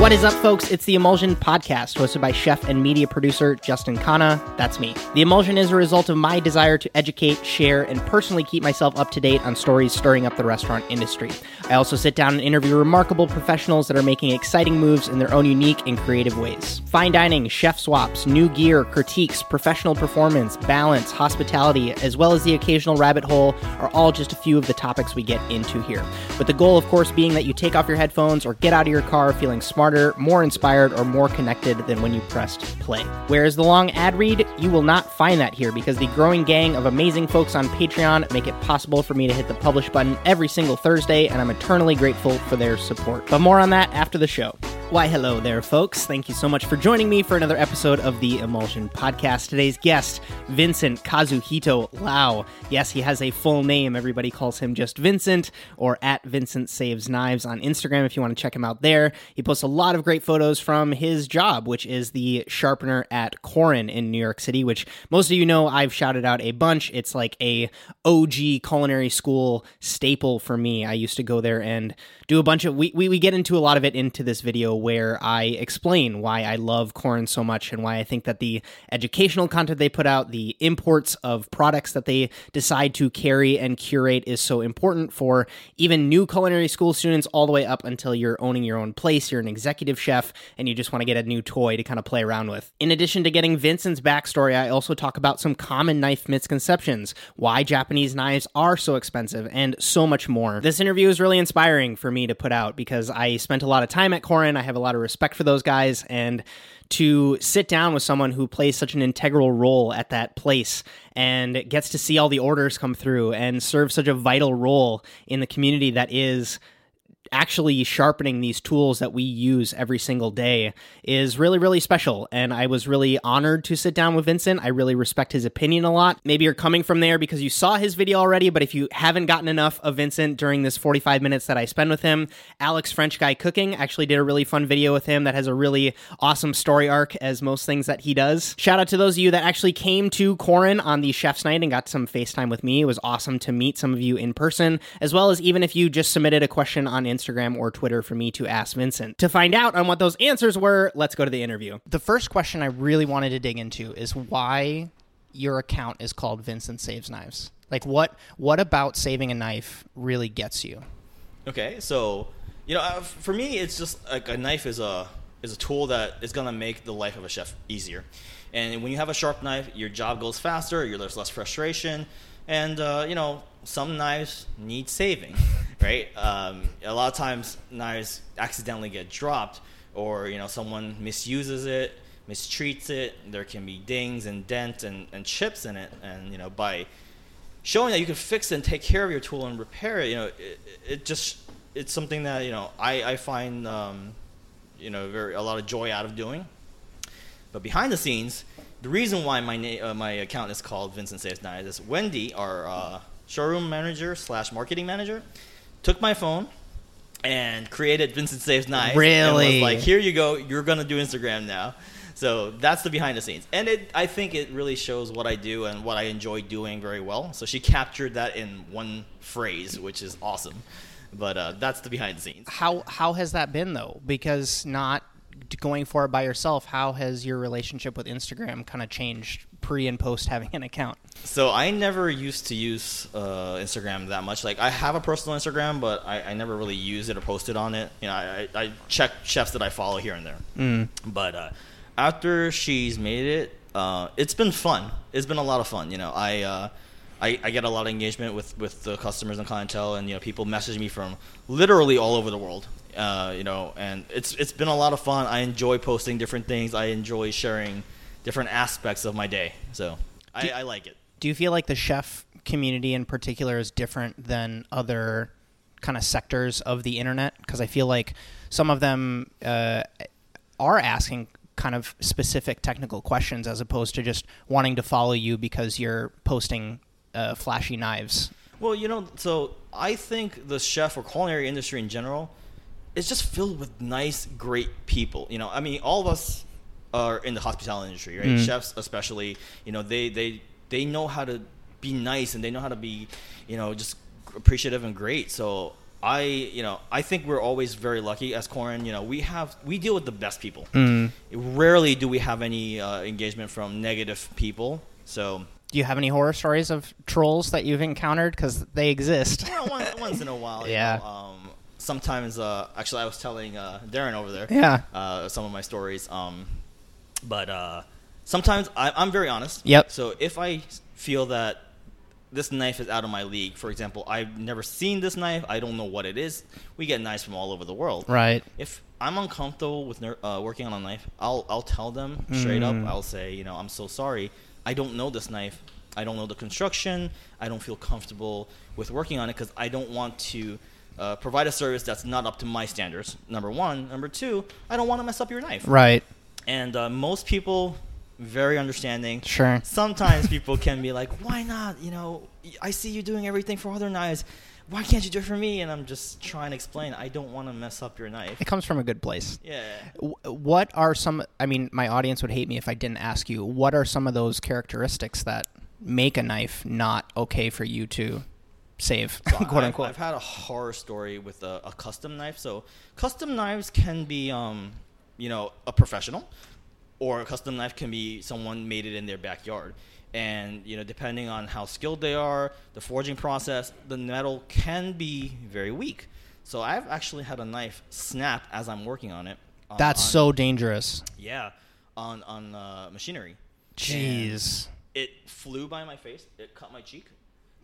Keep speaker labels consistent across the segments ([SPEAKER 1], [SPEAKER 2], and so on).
[SPEAKER 1] What is up, folks? It's the Emulsion Podcast, hosted by chef and media producer Justin Khanna. That's me. The Emulsion is a result of my desire to educate, share, and personally keep myself up to date on stories stirring up the restaurant industry. I also sit down and interview remarkable professionals that are making exciting moves in their own unique and creative ways. Fine dining, chef swaps, new gear, critiques, professional performance, balance, hospitality, as well as the occasional rabbit hole are all just a few of the topics we get into here. With the goal, of course, being that you take off your headphones or get out of your car feeling smarter, more inspired, or more connected than when you pressed play. Whereas the long ad read, you will not find that here because the growing gang of amazing folks on Patreon make it possible for me to hit the publish button every single Thursday, and I'm eternally grateful for their support. But more on that after the show. Why, hello there, folks. Thank you so much for joining me for another episode of the Emulsion Podcast. Today's guest, Vincent Kazuhito Lau. Yes, he has a full name. Everybody calls him just Vincent or at Vincent Saves Knives on Instagram if you want to check him out there. He posts a lot of great photos from his job, which is the sharpener at Korin in New York City, which most of you know I've shouted out a bunch. It's like a OG culinary school staple for me. I used to go there and do a bunch of we, we, we get into a lot of it into this video where I explain why I love Korin so much and why I think that the educational content they put out, the imports of products that they decide to carry and curate is so important for even new culinary school students all the way up until you're owning your own place, you're an executive chef, and you just want to get a new toy to kind of play around with. In addition to getting Vincent's backstory, I also talk about some common knife misconceptions, why Japanese knives are so expensive, and so much more. This interview is really inspiring for me to put out because I spent a lot of time at Korin. I have a lot of respect for those guys and to sit down with someone who plays such an integral role at that place and gets to see all the orders come through and serve such a vital role in the community that is actually sharpening these tools that we use every single day is really, really special. And I was really honored to sit down with Vincent. I really respect his opinion a lot. Maybe you're coming from there because you saw his video already, but if you haven't gotten enough of Vincent during this 45 minutes that I spend with him, Alex French Guy Cooking actually did a really fun video with him that has a really awesome story arc, as most things that he does. Shout out to those of you that actually came to Korin on the chef's night and got some FaceTime with me. It was awesome to meet some of you in person, as well as even if you just submitted a question on Instagram or Twitter for me to ask Vincent. To find out on what those answers were, let's go to the interview. The first question I really wanted to dig into is why your account is called Vincent Saves Knives. Like what what about saving a knife really gets you?
[SPEAKER 2] Okay, so you know, uh, for me, it's just like a knife is a is a tool that is gonna make the life of a chef easier. And when you have a sharp knife, your job goes faster. There's less frustration, and uh, you know, some knives need saving, right? Um, a lot of times knives accidentally get dropped, or you know someone misuses it, mistreats it. There can be dings and dents and, and chips in it, and you know by showing that you can fix it and take care of your tool and repair it, you know, it, it just it's something that you know I I find um, you know very a lot of joy out of doing. But behind the scenes, the reason why my na- uh, my account is called Vincent Saves Knives is Wendy, our uh, showroom manager slash marketing manager, took my phone and created Vincent Saves Knives.
[SPEAKER 1] Really?
[SPEAKER 2] And was like, here you go. You're gonna do Instagram now. So that's the behind the scenes, and it I think it really shows what I do and what I enjoy doing very well. So she captured that in one phrase, which is awesome. But uh, that's the behind the scenes.
[SPEAKER 1] How how has that been though? Because not going for it by yourself, how has your relationship with Instagram kind of changed pre and post having an account?
[SPEAKER 2] So I never used to use uh, Instagram that much. Like I have a personal Instagram, but I, I never really use it or post it on it. You know, I, I check chefs that I follow here and there.
[SPEAKER 1] Mm.
[SPEAKER 2] But uh, after she's made it, uh, it's been fun. It's been a lot of fun. You know, I, uh, I I get a lot of engagement with with the customers and clientele, and you know, people message me from literally all over the world. Uh, you know, and it's it's been a lot of fun. I enjoy posting different things. I enjoy sharing different aspects of my day. So I, I like it.
[SPEAKER 1] Do you feel like the chef community in particular is different than other kind of sectors of the internet? Because I feel like some of them uh, are asking kind of specific technical questions as opposed to just wanting to follow you because you're posting uh, flashy knives.
[SPEAKER 2] Well, you know, so I think the chef or culinary industry in general is just filled with nice, great people. You know, I mean, all of us are in the hospitality industry, right?
[SPEAKER 1] Mm.
[SPEAKER 2] Chefs, especially, you know, they they they know how to be nice and they know how to be, you know, just appreciative and great. So I you know I think we're always very lucky as Korin. You know we have we deal with the best people.
[SPEAKER 1] Mm.
[SPEAKER 2] Rarely do we have any uh, engagement from negative people. So
[SPEAKER 1] Do you have any horror stories of trolls that you've encountered? Because they exist.
[SPEAKER 2] know, once, once in a while.
[SPEAKER 1] Yeah.
[SPEAKER 2] Know, um, sometimes uh, actually I was telling uh, Darren over there.
[SPEAKER 1] Yeah.
[SPEAKER 2] Uh, some of my stories. Um, but uh, sometimes I, I'm very honest.
[SPEAKER 1] Yep.
[SPEAKER 2] So if I feel that this knife is out of my league, for example, I've never seen this knife. I don't know what it is. We get knives from all over the world.
[SPEAKER 1] Right.
[SPEAKER 2] If I'm uncomfortable with ner- uh, working on a knife, I'll I'll tell them straight up.
[SPEAKER 1] Mm.
[SPEAKER 2] I'll say, you know, I'm so sorry. I don't know this knife. I don't know the construction. I don't feel comfortable with working on it because I don't want to uh, provide a service that's not up to my standards. Number one. Number two, I don't want to mess up your knife.
[SPEAKER 1] Right.
[SPEAKER 2] And uh, most people, very understanding.
[SPEAKER 1] Sure.
[SPEAKER 2] Sometimes people can be like, "Why not? You know, I see you doing everything for other knives. Why can't you do it for me?" And I'm just trying to explain. I don't want to mess up your knife.
[SPEAKER 1] It comes from a good place.
[SPEAKER 2] Yeah.
[SPEAKER 1] What are some? I mean, my audience would hate me if I didn't ask you. What are some of those characteristics that make a knife not okay for you to save,
[SPEAKER 2] So
[SPEAKER 1] quote
[SPEAKER 2] I've,
[SPEAKER 1] unquote?
[SPEAKER 2] I've had a horror story with a, a custom knife. So custom knives can be, um, you know, a professional, or a custom knife can be someone made it in their backyard. And you know, depending on how skilled they are, the forging process, the metal can be very weak. So I've actually had a knife snap as I'm working on it. on-
[SPEAKER 1] That's
[SPEAKER 2] on-
[SPEAKER 1] so dangerous.
[SPEAKER 2] yeah, on on uh, machinery.
[SPEAKER 1] Jeez.
[SPEAKER 2] It flew by my face. It cut my cheek.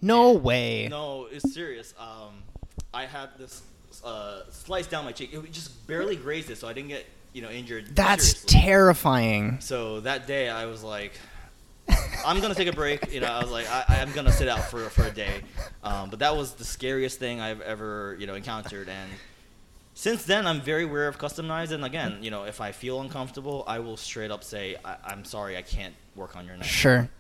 [SPEAKER 1] No
[SPEAKER 2] And-
[SPEAKER 1] way.
[SPEAKER 2] No, it's serious. Um, I had this uh, slice down my cheek. It just barely grazed it, so I didn't get you know injured.
[SPEAKER 1] That's
[SPEAKER 2] seriously.
[SPEAKER 1] terrifying.
[SPEAKER 2] So that day, I was like, I'm gonna take a break. You know, I was like, I, I'm gonna sit out for for a day. Um, but that was the scariest thing I've ever you know encountered, and since then, I'm very aware of custom knives. And again, you know, if I feel uncomfortable, I will straight up say, I, I'm sorry, I can't work on your knife.
[SPEAKER 1] Sure.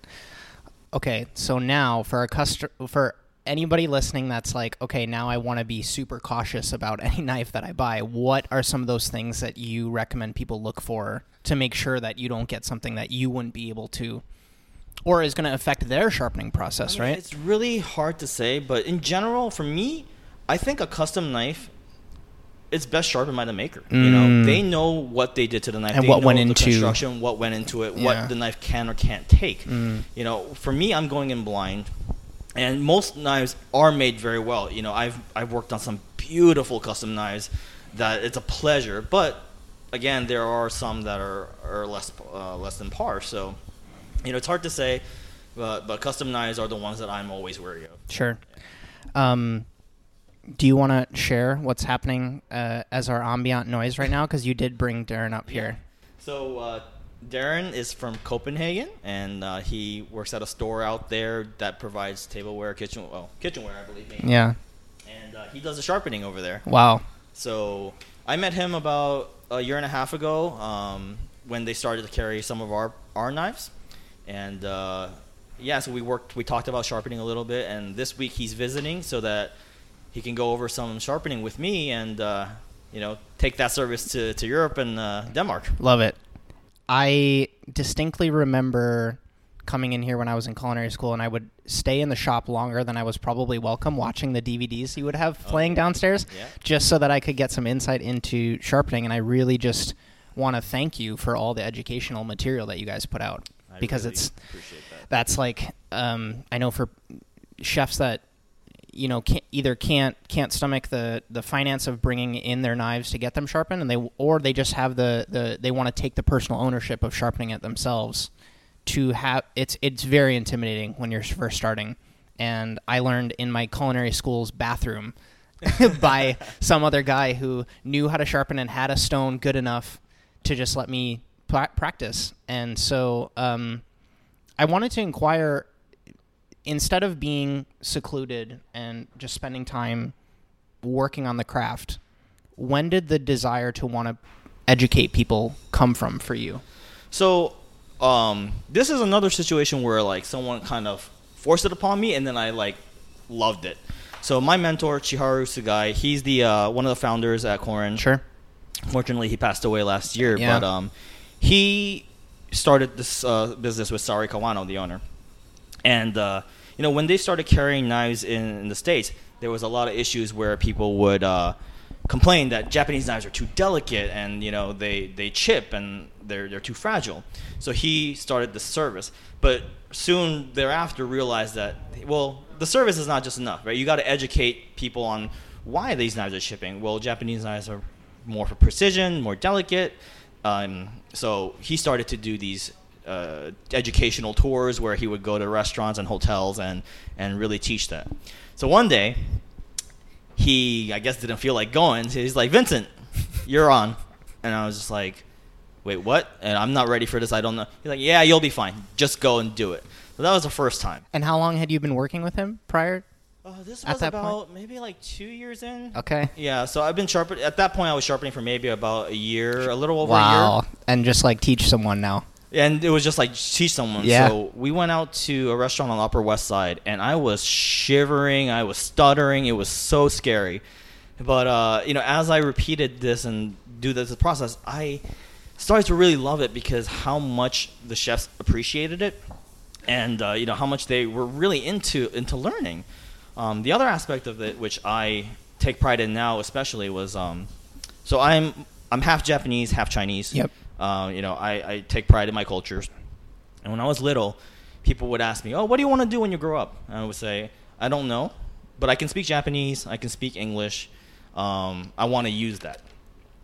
[SPEAKER 1] Okay, so now for a customer, for anybody listening that's like, okay, now I want to be super cautious about any knife that I buy. What are some of those things that you recommend people look for to make sure that you don't get something that you wouldn't be able to, or is going to affect their sharpening process,
[SPEAKER 2] I mean,
[SPEAKER 1] right?
[SPEAKER 2] It's really hard to say, but in general, for me, I think a custom knife, it's best sharpened by the maker. You know,
[SPEAKER 1] Mm.
[SPEAKER 2] they know what they did to the knife,
[SPEAKER 1] And
[SPEAKER 2] they
[SPEAKER 1] what
[SPEAKER 2] know
[SPEAKER 1] went
[SPEAKER 2] the
[SPEAKER 1] into-
[SPEAKER 2] construction, what went into it,
[SPEAKER 1] Yeah.
[SPEAKER 2] what the knife can or can't take.
[SPEAKER 1] Mm.
[SPEAKER 2] You know, for me, I'm going in blind, and most knives are made very well. You know, I've I've worked on some beautiful custom knives that it's a pleasure, but again, there are some that are are less uh, less than par. So, you know, it's hard to say. But, but custom knives are the ones that I'm always wary of.
[SPEAKER 1] Sure. Um, do you want to share what's happening uh, as our ambient noise right now? Because you did bring Darren up here.
[SPEAKER 2] So uh, Darren is from Copenhagen, and uh, he works at a store out there that provides tableware, kitchen, well, kitchenware, I believe. mainly.
[SPEAKER 1] Yeah.
[SPEAKER 2] And uh, he does the sharpening over there.
[SPEAKER 1] Wow.
[SPEAKER 2] So I met him about a year and a half ago um, when they started to carry some of our our knives, and uh, yeah, so we worked. We talked about sharpening a little bit, and this week he's visiting so that he can go over some sharpening with me and uh, you know take that service to, to Europe and uh, Denmark.
[SPEAKER 1] Love it. I distinctly remember coming in here when I was in culinary school, and I would stay in the shop longer than I was probably welcome, watching the DVDs you would have playing downstairs,
[SPEAKER 2] Yeah.
[SPEAKER 1] just so that I could get some insight into sharpening. And I really just want to thank you for all the educational material that you guys put out
[SPEAKER 2] I
[SPEAKER 1] because
[SPEAKER 2] really
[SPEAKER 1] it's
[SPEAKER 2] that.
[SPEAKER 1] that's like um, I know for chefs that you know can't, either can't can't stomach the the finance of bringing in their knives to get them sharpened, and they or they just have the the they want to take the personal ownership of sharpening it themselves. To have it's it's very intimidating when you're first starting, and I learned in my culinary school's bathroom by some other guy who knew how to sharpen and had a stone good enough to just let me pra- practice. And so um, I wanted to inquire instead of being secluded and just spending time working on the craft, when did the desire to want to educate people come from for you?
[SPEAKER 2] So um, this is another situation where like someone kind of forced it upon me, and then I like loved it. So my mentor Chiharu Sugai, he's the uh, one of the founders at Korin.
[SPEAKER 1] Sure.
[SPEAKER 2] Fortunately, he passed away last year,
[SPEAKER 1] Yeah.
[SPEAKER 2] but um, he started this uh, business with Saori Kawano, the owner. And uh, you know, when they started carrying knives in, in the states, there was a lot of issues where people would uh, complain that Japanese knives are too delicate and you know they, they chip and they're they're too fragile. So he started the service, but soon thereafter realized that well the service is not just enough, right? You got to educate people on why these knives are chipping. Well, Japanese knives are more for precision, more delicate. Um, so he started to do these uh, educational tours where he would go to restaurants and hotels and and really teach that. So one day, he I guess didn't feel like going. So he's like, Vincent, you're on, and I was just like, wait, what? And I'm not ready for this. I don't know. He's like, yeah, you'll be fine. Just go and do it. So that was the first time.
[SPEAKER 1] And how long had you been working with him prior?
[SPEAKER 2] Oh, this was about maybe like two years in.
[SPEAKER 1] Okay.
[SPEAKER 2] Yeah, so I've been sharpening. At that point, I was sharpening for maybe about a year, a little over a
[SPEAKER 1] Wow. And just like teach someone now.
[SPEAKER 2] And it was just like teach someone.
[SPEAKER 1] Yeah.
[SPEAKER 2] So we went out to a restaurant on the Upper West Side, and I was shivering. I was stuttering. It was so scary. But uh, you know, as I repeated this and do this process, I started to really love it because how much the chefs appreciated it, and uh, you know how much they were really into into learning. Um, the other aspect of it, which I take pride in now, especially, was um, so I'm I'm half Japanese, half Chinese.
[SPEAKER 1] Yep.
[SPEAKER 2] Uh, you know, I, I take pride in my cultures. And when I was little, people would ask me, "Oh, what do you want to do when you grow up?" And I would say, "I don't know, but I can speak Japanese. I can speak English. Um, I want to use that."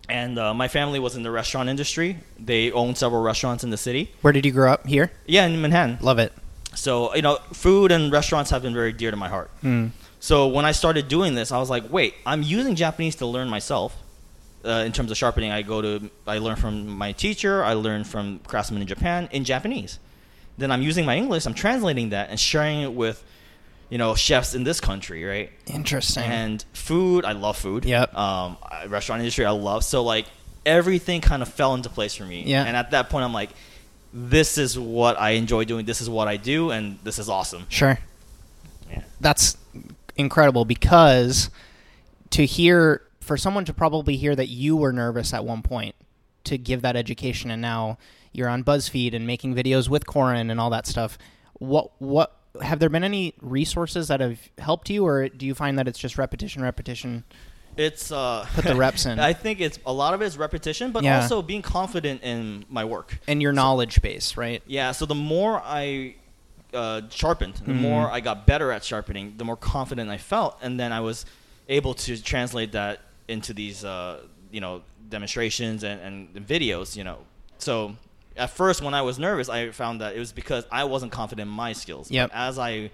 [SPEAKER 2] And uh, my family was in the restaurant industry. They owned several restaurants in the city.
[SPEAKER 1] Where did you grow up? Here?
[SPEAKER 2] Yeah, in Manhattan.
[SPEAKER 1] Love it.
[SPEAKER 2] So you know, food and restaurants have been very dear to my heart.
[SPEAKER 1] Mm.
[SPEAKER 2] So when I started doing this, I was like, wait, I'm using Japanese to learn myself. Uh, in terms of sharpening, I go to I learn from my teacher. I learn from craftsmen in Japan in Japanese. Then I'm using my English. I'm translating that and sharing it with, you know, chefs in this country, right?
[SPEAKER 1] Interesting.
[SPEAKER 2] And food, I love food.
[SPEAKER 1] Yep.
[SPEAKER 2] Um, restaurant industry, I love. So like everything kind of fell into place for me.
[SPEAKER 1] Yeah.
[SPEAKER 2] And at that point, I'm like, this is what I enjoy doing. This is what I do, and this is awesome.
[SPEAKER 1] Sure.
[SPEAKER 2] Yeah.
[SPEAKER 1] That's incredible because to hear for someone to probably hear that you were nervous at one point to give that education and now you're on BuzzFeed and making videos with Korin and all that stuff. What what have there been any resources that have helped you or do you find that it's just repetition repetition
[SPEAKER 2] It's uh,
[SPEAKER 1] Put the reps in.
[SPEAKER 2] I think it's a lot of it is repetition, but
[SPEAKER 1] Yeah.
[SPEAKER 2] also being confident in my work.
[SPEAKER 1] and your knowledge base, right?
[SPEAKER 2] Yeah. So the more I uh, sharpened, the
[SPEAKER 1] Mhm.
[SPEAKER 2] more I got better at sharpening, the more confident I felt, and then I was able to translate that into these uh, you know demonstrations and, and videos. You know, so at first when I was nervous, I found that it was because I wasn't confident in my skills.
[SPEAKER 1] Yep.
[SPEAKER 2] But as I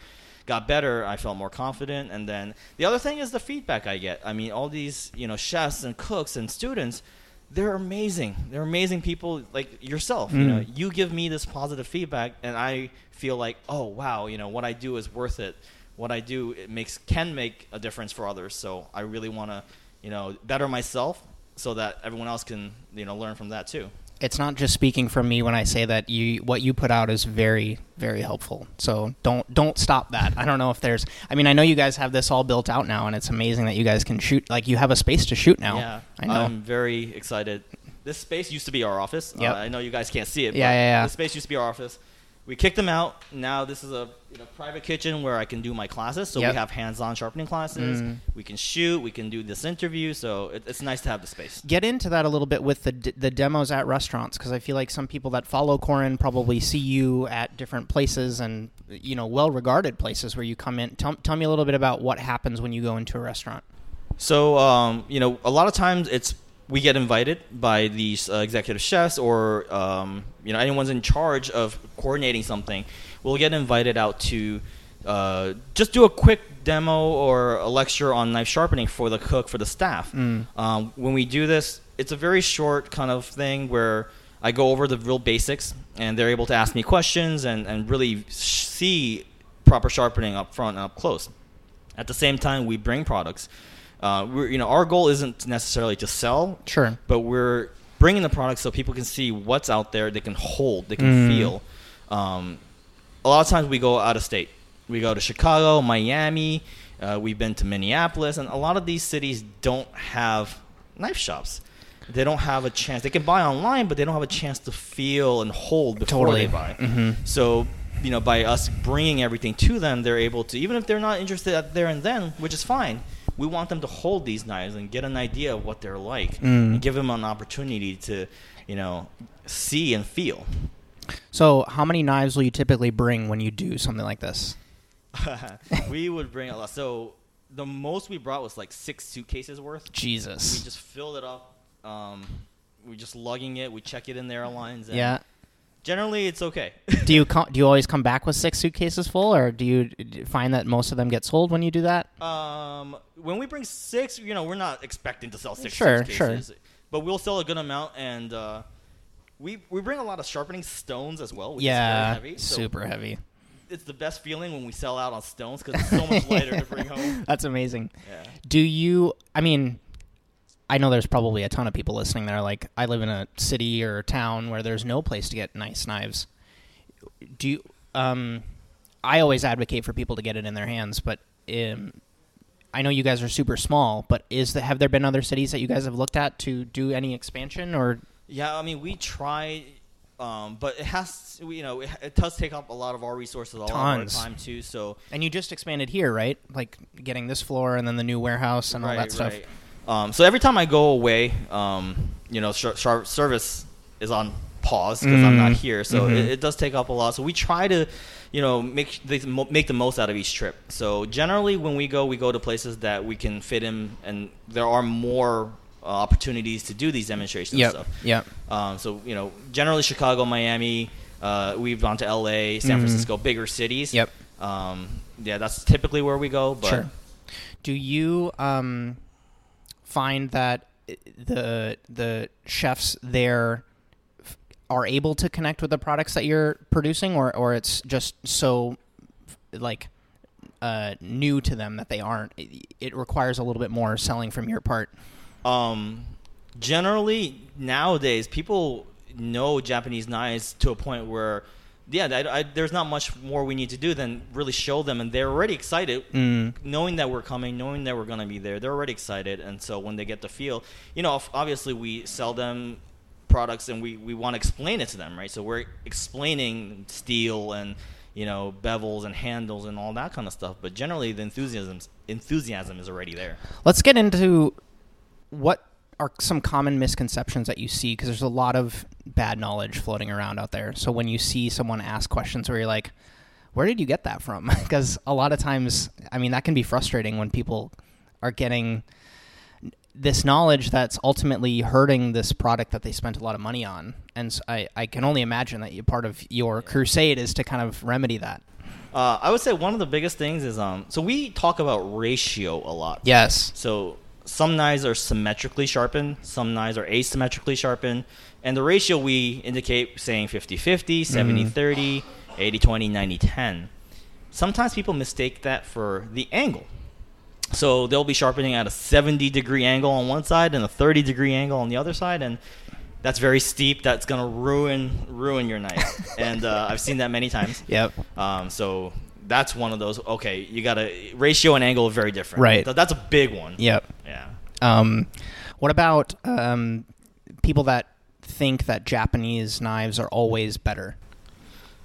[SPEAKER 2] got better, I felt more confident. And then the other thing is the feedback I get. I mean, all these you know chefs and cooks and students, they're amazing. They're amazing people like yourself. You
[SPEAKER 1] Mm.
[SPEAKER 2] know, you give me this positive feedback, and I feel like, oh wow, you know, what I do is worth it. What I do it makes can make a difference for others. So I really want to, you know, better myself so that everyone else can you know learn from that too.
[SPEAKER 1] it's not just speaking from me when I say that you what you put out is very very helpful. So don't don't stop that. I don't know if there's I mean I know you guys have this all built out now and it's amazing that you guys can shoot like you have a space to shoot now.
[SPEAKER 2] Yeah,
[SPEAKER 1] I know.
[SPEAKER 2] I'm very excited. This space used to be our office.
[SPEAKER 1] Yep.
[SPEAKER 2] Uh, I know you guys can't see it.
[SPEAKER 1] Yeah,
[SPEAKER 2] but
[SPEAKER 1] yeah, yeah.
[SPEAKER 2] This space used to be our office. We kicked them out. Now this is a you know, private kitchen where I can do my classes. So
[SPEAKER 1] Yep.
[SPEAKER 2] we have hands-on sharpening classes.
[SPEAKER 1] Mm.
[SPEAKER 2] We can shoot. We can do this interview. So it, it's nice to have the space.
[SPEAKER 1] Get into that a little bit with the d- the demos at restaurants because I feel like some people that follow Korin probably see you at different places and you know well regarded places where you come in. Tell, tell me a little bit about what happens when you go into a restaurant.
[SPEAKER 2] So um, you know, a lot of times it's we get invited by these uh, executive chefs or um, you know anyone's in charge of coordinating something. We'll get invited out to uh, just do a quick demo or a lecture on knife sharpening for the cook for the staff.
[SPEAKER 1] Mm.
[SPEAKER 2] Um, when we do this, it's a very short kind of thing where I go over the real basics, and they're able to ask me questions and, and really see proper sharpening up front and up close. At the same time, we bring products. Uh, we're, you know, our goal isn't necessarily to sell,
[SPEAKER 1] Sure.
[SPEAKER 2] but we're bringing the product so people can see what's out there. They can hold, they can
[SPEAKER 1] Mm.
[SPEAKER 2] feel. Um, a lot of times we go out of state. We go to Chicago, Miami. Uh, we've been to Minneapolis, and a lot of these cities don't have knife shops. They don't have a chance. They can buy online, but they don't have a chance to feel and hold before
[SPEAKER 1] Totally.
[SPEAKER 2] they buy.
[SPEAKER 1] Mhm.
[SPEAKER 2] So you know, by us bringing everything to them, they're able to, even if they're not interested there and then, which is fine. We want them to hold these knives and get an idea of what they're like,
[SPEAKER 1] Mm.
[SPEAKER 2] and give them an opportunity to, you know, see and feel.
[SPEAKER 1] So, how many knives will you typically bring when you do something like this?
[SPEAKER 2] we would bring a lot. So the most we brought was like six suitcases worth.
[SPEAKER 1] Jesus.
[SPEAKER 2] We just filled it up. Um, we just lugging it. We check it in the airlines. And
[SPEAKER 1] Yeah.
[SPEAKER 2] Generally, it's okay.
[SPEAKER 1] do you co- do you always come back with six suitcases full, or do you d- find that most of them get sold when you do that?
[SPEAKER 2] um, when we bring six, you know, we're not expecting to sell six
[SPEAKER 1] Sure, sure.
[SPEAKER 2] suitcases, but we'll sell a good amount. And uh, we we bring a lot of sharpening stones as well, which
[SPEAKER 1] yeah,
[SPEAKER 2] heavy. So
[SPEAKER 1] super heavy.
[SPEAKER 2] It's the best feeling when we sell out on stones because it's so much lighter to bring home.
[SPEAKER 1] That's amazing.
[SPEAKER 2] Yeah.
[SPEAKER 1] Do you? I mean, I know there's probably a ton of people listening that are like, I live in a city or a town where there's no place to get nice knives. Do you? Um, I always advocate for people to get it in their hands, but um, I know you guys are super small. But is the, have there been other cities that you guys have looked at to do any expansion or?
[SPEAKER 2] Yeah, I mean, we try, um, but it has, you know, it, it does take up a lot of our resources, a lot
[SPEAKER 1] Tons.
[SPEAKER 2] of our time too. So
[SPEAKER 1] And you just expanded here, right? Like getting this floor and then the new warehouse and all that stuff.
[SPEAKER 2] Um, so every time I go away, um, you know, sh- sh- service is on pause because I'm not
[SPEAKER 1] Mm.
[SPEAKER 2] here. So
[SPEAKER 1] Mhm.
[SPEAKER 2] it, it does take up a lot. So we try to, you know, make the, make the most out of each trip. So generally, when we go, we go to places that we can fit in, and there are more uh, opportunities to do these demonstrations and
[SPEAKER 1] Yep.
[SPEAKER 2] stuff.
[SPEAKER 1] Yep.
[SPEAKER 2] Um, so you know, generally Chicago, Miami. Uh, we've gone to L.A., San
[SPEAKER 1] Mhm.
[SPEAKER 2] Francisco, bigger cities.
[SPEAKER 1] Yep.
[SPEAKER 2] Um, yeah, that's typically where we go. But
[SPEAKER 1] Sure. Do you um, find that the the chefs there are able to connect with the products that you're producing, or or it's just so like uh, new to them that they aren't? It, it requires a little bit more selling from your part.
[SPEAKER 2] um, generally nowadays people know Japanese knives to a point where, yeah, I, I, there's not much more we need to do than really show them, and they're already excited,
[SPEAKER 1] Mm.
[SPEAKER 2] knowing that we're coming, knowing that we're gonna be there. They're already excited, and so when they get the feel, you know, obviously we sell them products and we, we want to explain it to them, right? So we're explaining steel and you know bevels and handles and all that kind of stuff. But generally, the enthusiasm enthusiasm is already there.
[SPEAKER 1] Let's get into what are some common misconceptions that you see because there's a lot of bad knowledge floating around out there. So when you see someone ask questions where you're like, "Where did you get that from?" Because a lot of times, I mean, that can be frustrating when people are getting this knowledge that's ultimately hurting this product that they spent a lot of money on. And so I, I can only imagine that you, part of your crusade is to kind of remedy that.
[SPEAKER 2] Uh, I would say one of the biggest things is um. So we talk about ratio a lot.
[SPEAKER 1] Yes.
[SPEAKER 2] So some knives are symmetrically sharpened, some knives are asymmetrically sharpened, and the ratio we indicate saying 50-50, 70-30, 80-20, 90-10. Sometimes people mistake that for the angle. So they'll be sharpening at a 70 degree angle on one side and a 30 degree angle on the other side and that's very steep. That's gonna ruin ruin your knife, and uh, I've seen that many times.
[SPEAKER 1] Yep.
[SPEAKER 2] Um, so that's one of those. Okay, you got to ratio and angle are very different.
[SPEAKER 1] Right.
[SPEAKER 2] Th- That's a big one.
[SPEAKER 1] Yep.
[SPEAKER 2] Yeah.
[SPEAKER 1] Um, what about um, people that think that Japanese knives are always better?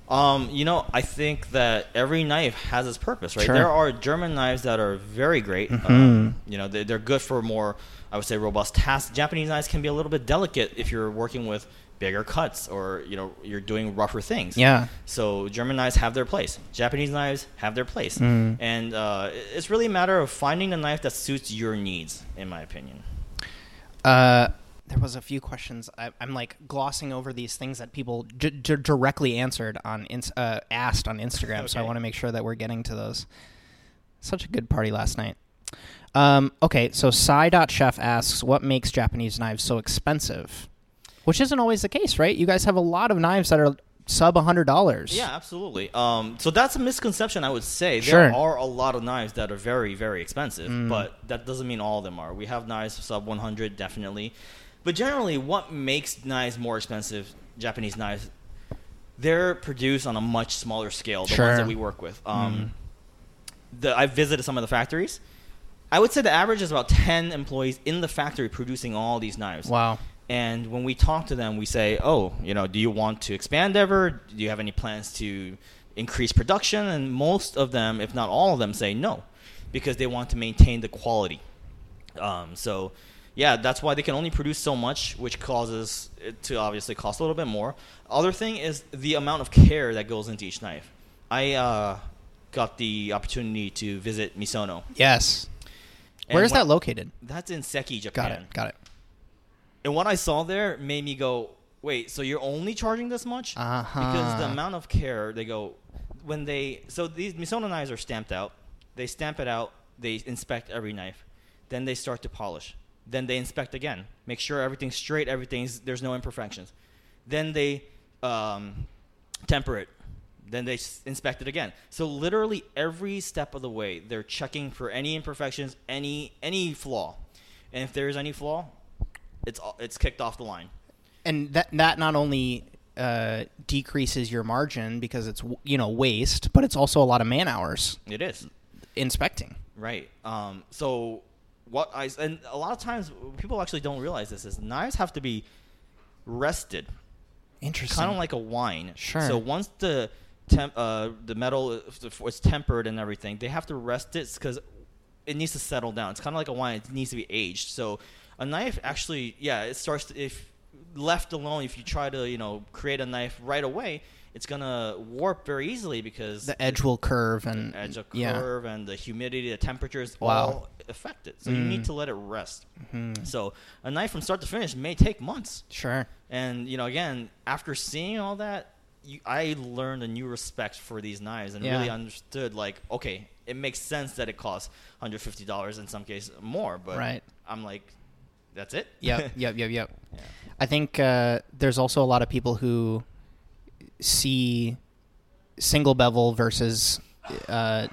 [SPEAKER 2] Um, you know, I think that every knife has its purpose, right?
[SPEAKER 1] Sure.
[SPEAKER 2] There are German knives that are very great.
[SPEAKER 1] Mhm.
[SPEAKER 2] Um, you know, they're, they're good for more, I would say, robust tasks. Japanese knives can be a little bit delicate if you're working with bigger cuts or you know you're doing rougher things.
[SPEAKER 1] Yeah.
[SPEAKER 2] So German knives have their place. Japanese knives have their place,
[SPEAKER 1] Mm.
[SPEAKER 2] and uh, it's really a matter of finding a knife that suits your needs, in my opinion.
[SPEAKER 1] Uh, there was a few questions. I, I'm like glossing over these things that people d- d- directly answered on uh, asked on Instagram. So I want to make sure that we're getting to those. Such a good party last night. Um, okay, so Chef asks, "What makes Japanese knives so expensive?" Which isn't always the case, right? You guys have a lot of knives that are sub hundred dollars.
[SPEAKER 2] Yeah, absolutely. Um, so that's a misconception, I would say.
[SPEAKER 1] Sure.
[SPEAKER 2] There are a lot of knives that are very, very expensive,
[SPEAKER 1] Mm.
[SPEAKER 2] but that doesn't mean all of them are. We have knives sub 100, definitely. But generally, what makes knives more expensive, Japanese knives, they're produced on a much smaller scale, the
[SPEAKER 1] Sure.
[SPEAKER 2] ones that we work with. Um, the, I've visited some of the factories. I would say the average is about 10 employees in the factory producing all these knives.
[SPEAKER 1] Wow.
[SPEAKER 2] And when we talk to them, we say, "Oh, you know, do you want to expand ever? Do you have any plans to increase production, and most of them, if not all of them, say no because they want to maintain the quality. Um, so, yeah, that's why they can only produce so much, which causes it to obviously cost a little bit more. Other thing is the amount of care that goes into each knife. I uh, got the opportunity to visit Misono.
[SPEAKER 1] Yes.
[SPEAKER 2] And
[SPEAKER 1] Where is
[SPEAKER 2] what-
[SPEAKER 1] that located?
[SPEAKER 2] That's in Seki, Japan.
[SPEAKER 1] Got it. Got it.
[SPEAKER 2] And what I saw there made me go, wait, so you're only charging this much?
[SPEAKER 1] Uh-huh.
[SPEAKER 2] Because the amount of care they go when they so these Misono knives are stamped out. They stamp it out. They inspect every knife. Then they start to polish. Then they inspect again, make sure everything's straight, everything's there's no imperfections. Then they um, temper it. Then they s- inspect it again. So literally every step of the way, they're checking for any imperfections, any any flaw, and if there is any flaw, it's it's kicked off the line.
[SPEAKER 1] and that that not only uh, decreases your margin because it's you know waste, but it's also a lot of man hours
[SPEAKER 2] It is
[SPEAKER 1] inspecting.
[SPEAKER 2] right. Um, so what I and a lot of times people actually don't realize this is knives have to be rested,
[SPEAKER 1] Interesting.
[SPEAKER 2] kind of like a wine.
[SPEAKER 1] Sure.
[SPEAKER 2] So once the temp, uh, the metal is tempered and everything, they have to rest it because it needs to settle down. It's kind of like a wine; it needs to be aged. So a knife actually, yeah, it starts to, if left alone. If you try to, you know, create a knife right away, it's gonna warp very easily because
[SPEAKER 1] the edge will curve and
[SPEAKER 2] edge
[SPEAKER 1] yeah.
[SPEAKER 2] curve and the humidity, the temperatures
[SPEAKER 1] Wow.
[SPEAKER 2] all affect it. So you
[SPEAKER 1] Mm.
[SPEAKER 2] need to let it rest.
[SPEAKER 1] Mhm.
[SPEAKER 2] So a knife from start to finish may take months.
[SPEAKER 1] Sure.
[SPEAKER 2] And you know, again, after seeing all that, you, I learned a new respect for these knives and
[SPEAKER 1] Yeah.
[SPEAKER 2] really understood like, okay, it makes sense that it costs hundred fifty dollars in some cases more, but
[SPEAKER 1] Right.
[SPEAKER 2] I'm like, that's it.
[SPEAKER 1] Yep. yep. Yep. Yep.
[SPEAKER 2] Yeah.
[SPEAKER 1] I think uh, there's also a lot of people who see single bevel versus uh,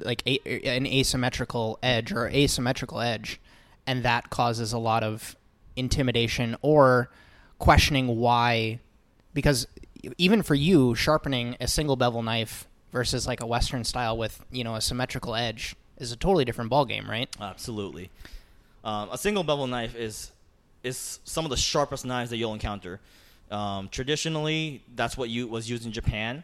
[SPEAKER 1] like a, an asymmetrical edge or asymmetrical edge, and that causes a lot of intimidation or questioning why. Because even for you, sharpening a single bevel knife versus like a Western style with you know a symmetrical edge is a totally different ballgame, right?
[SPEAKER 2] Absolutely. Um, a single bevel knife is is some of the sharpest knives that you'll encounter. Um, traditionally, that's what you was used in Japan,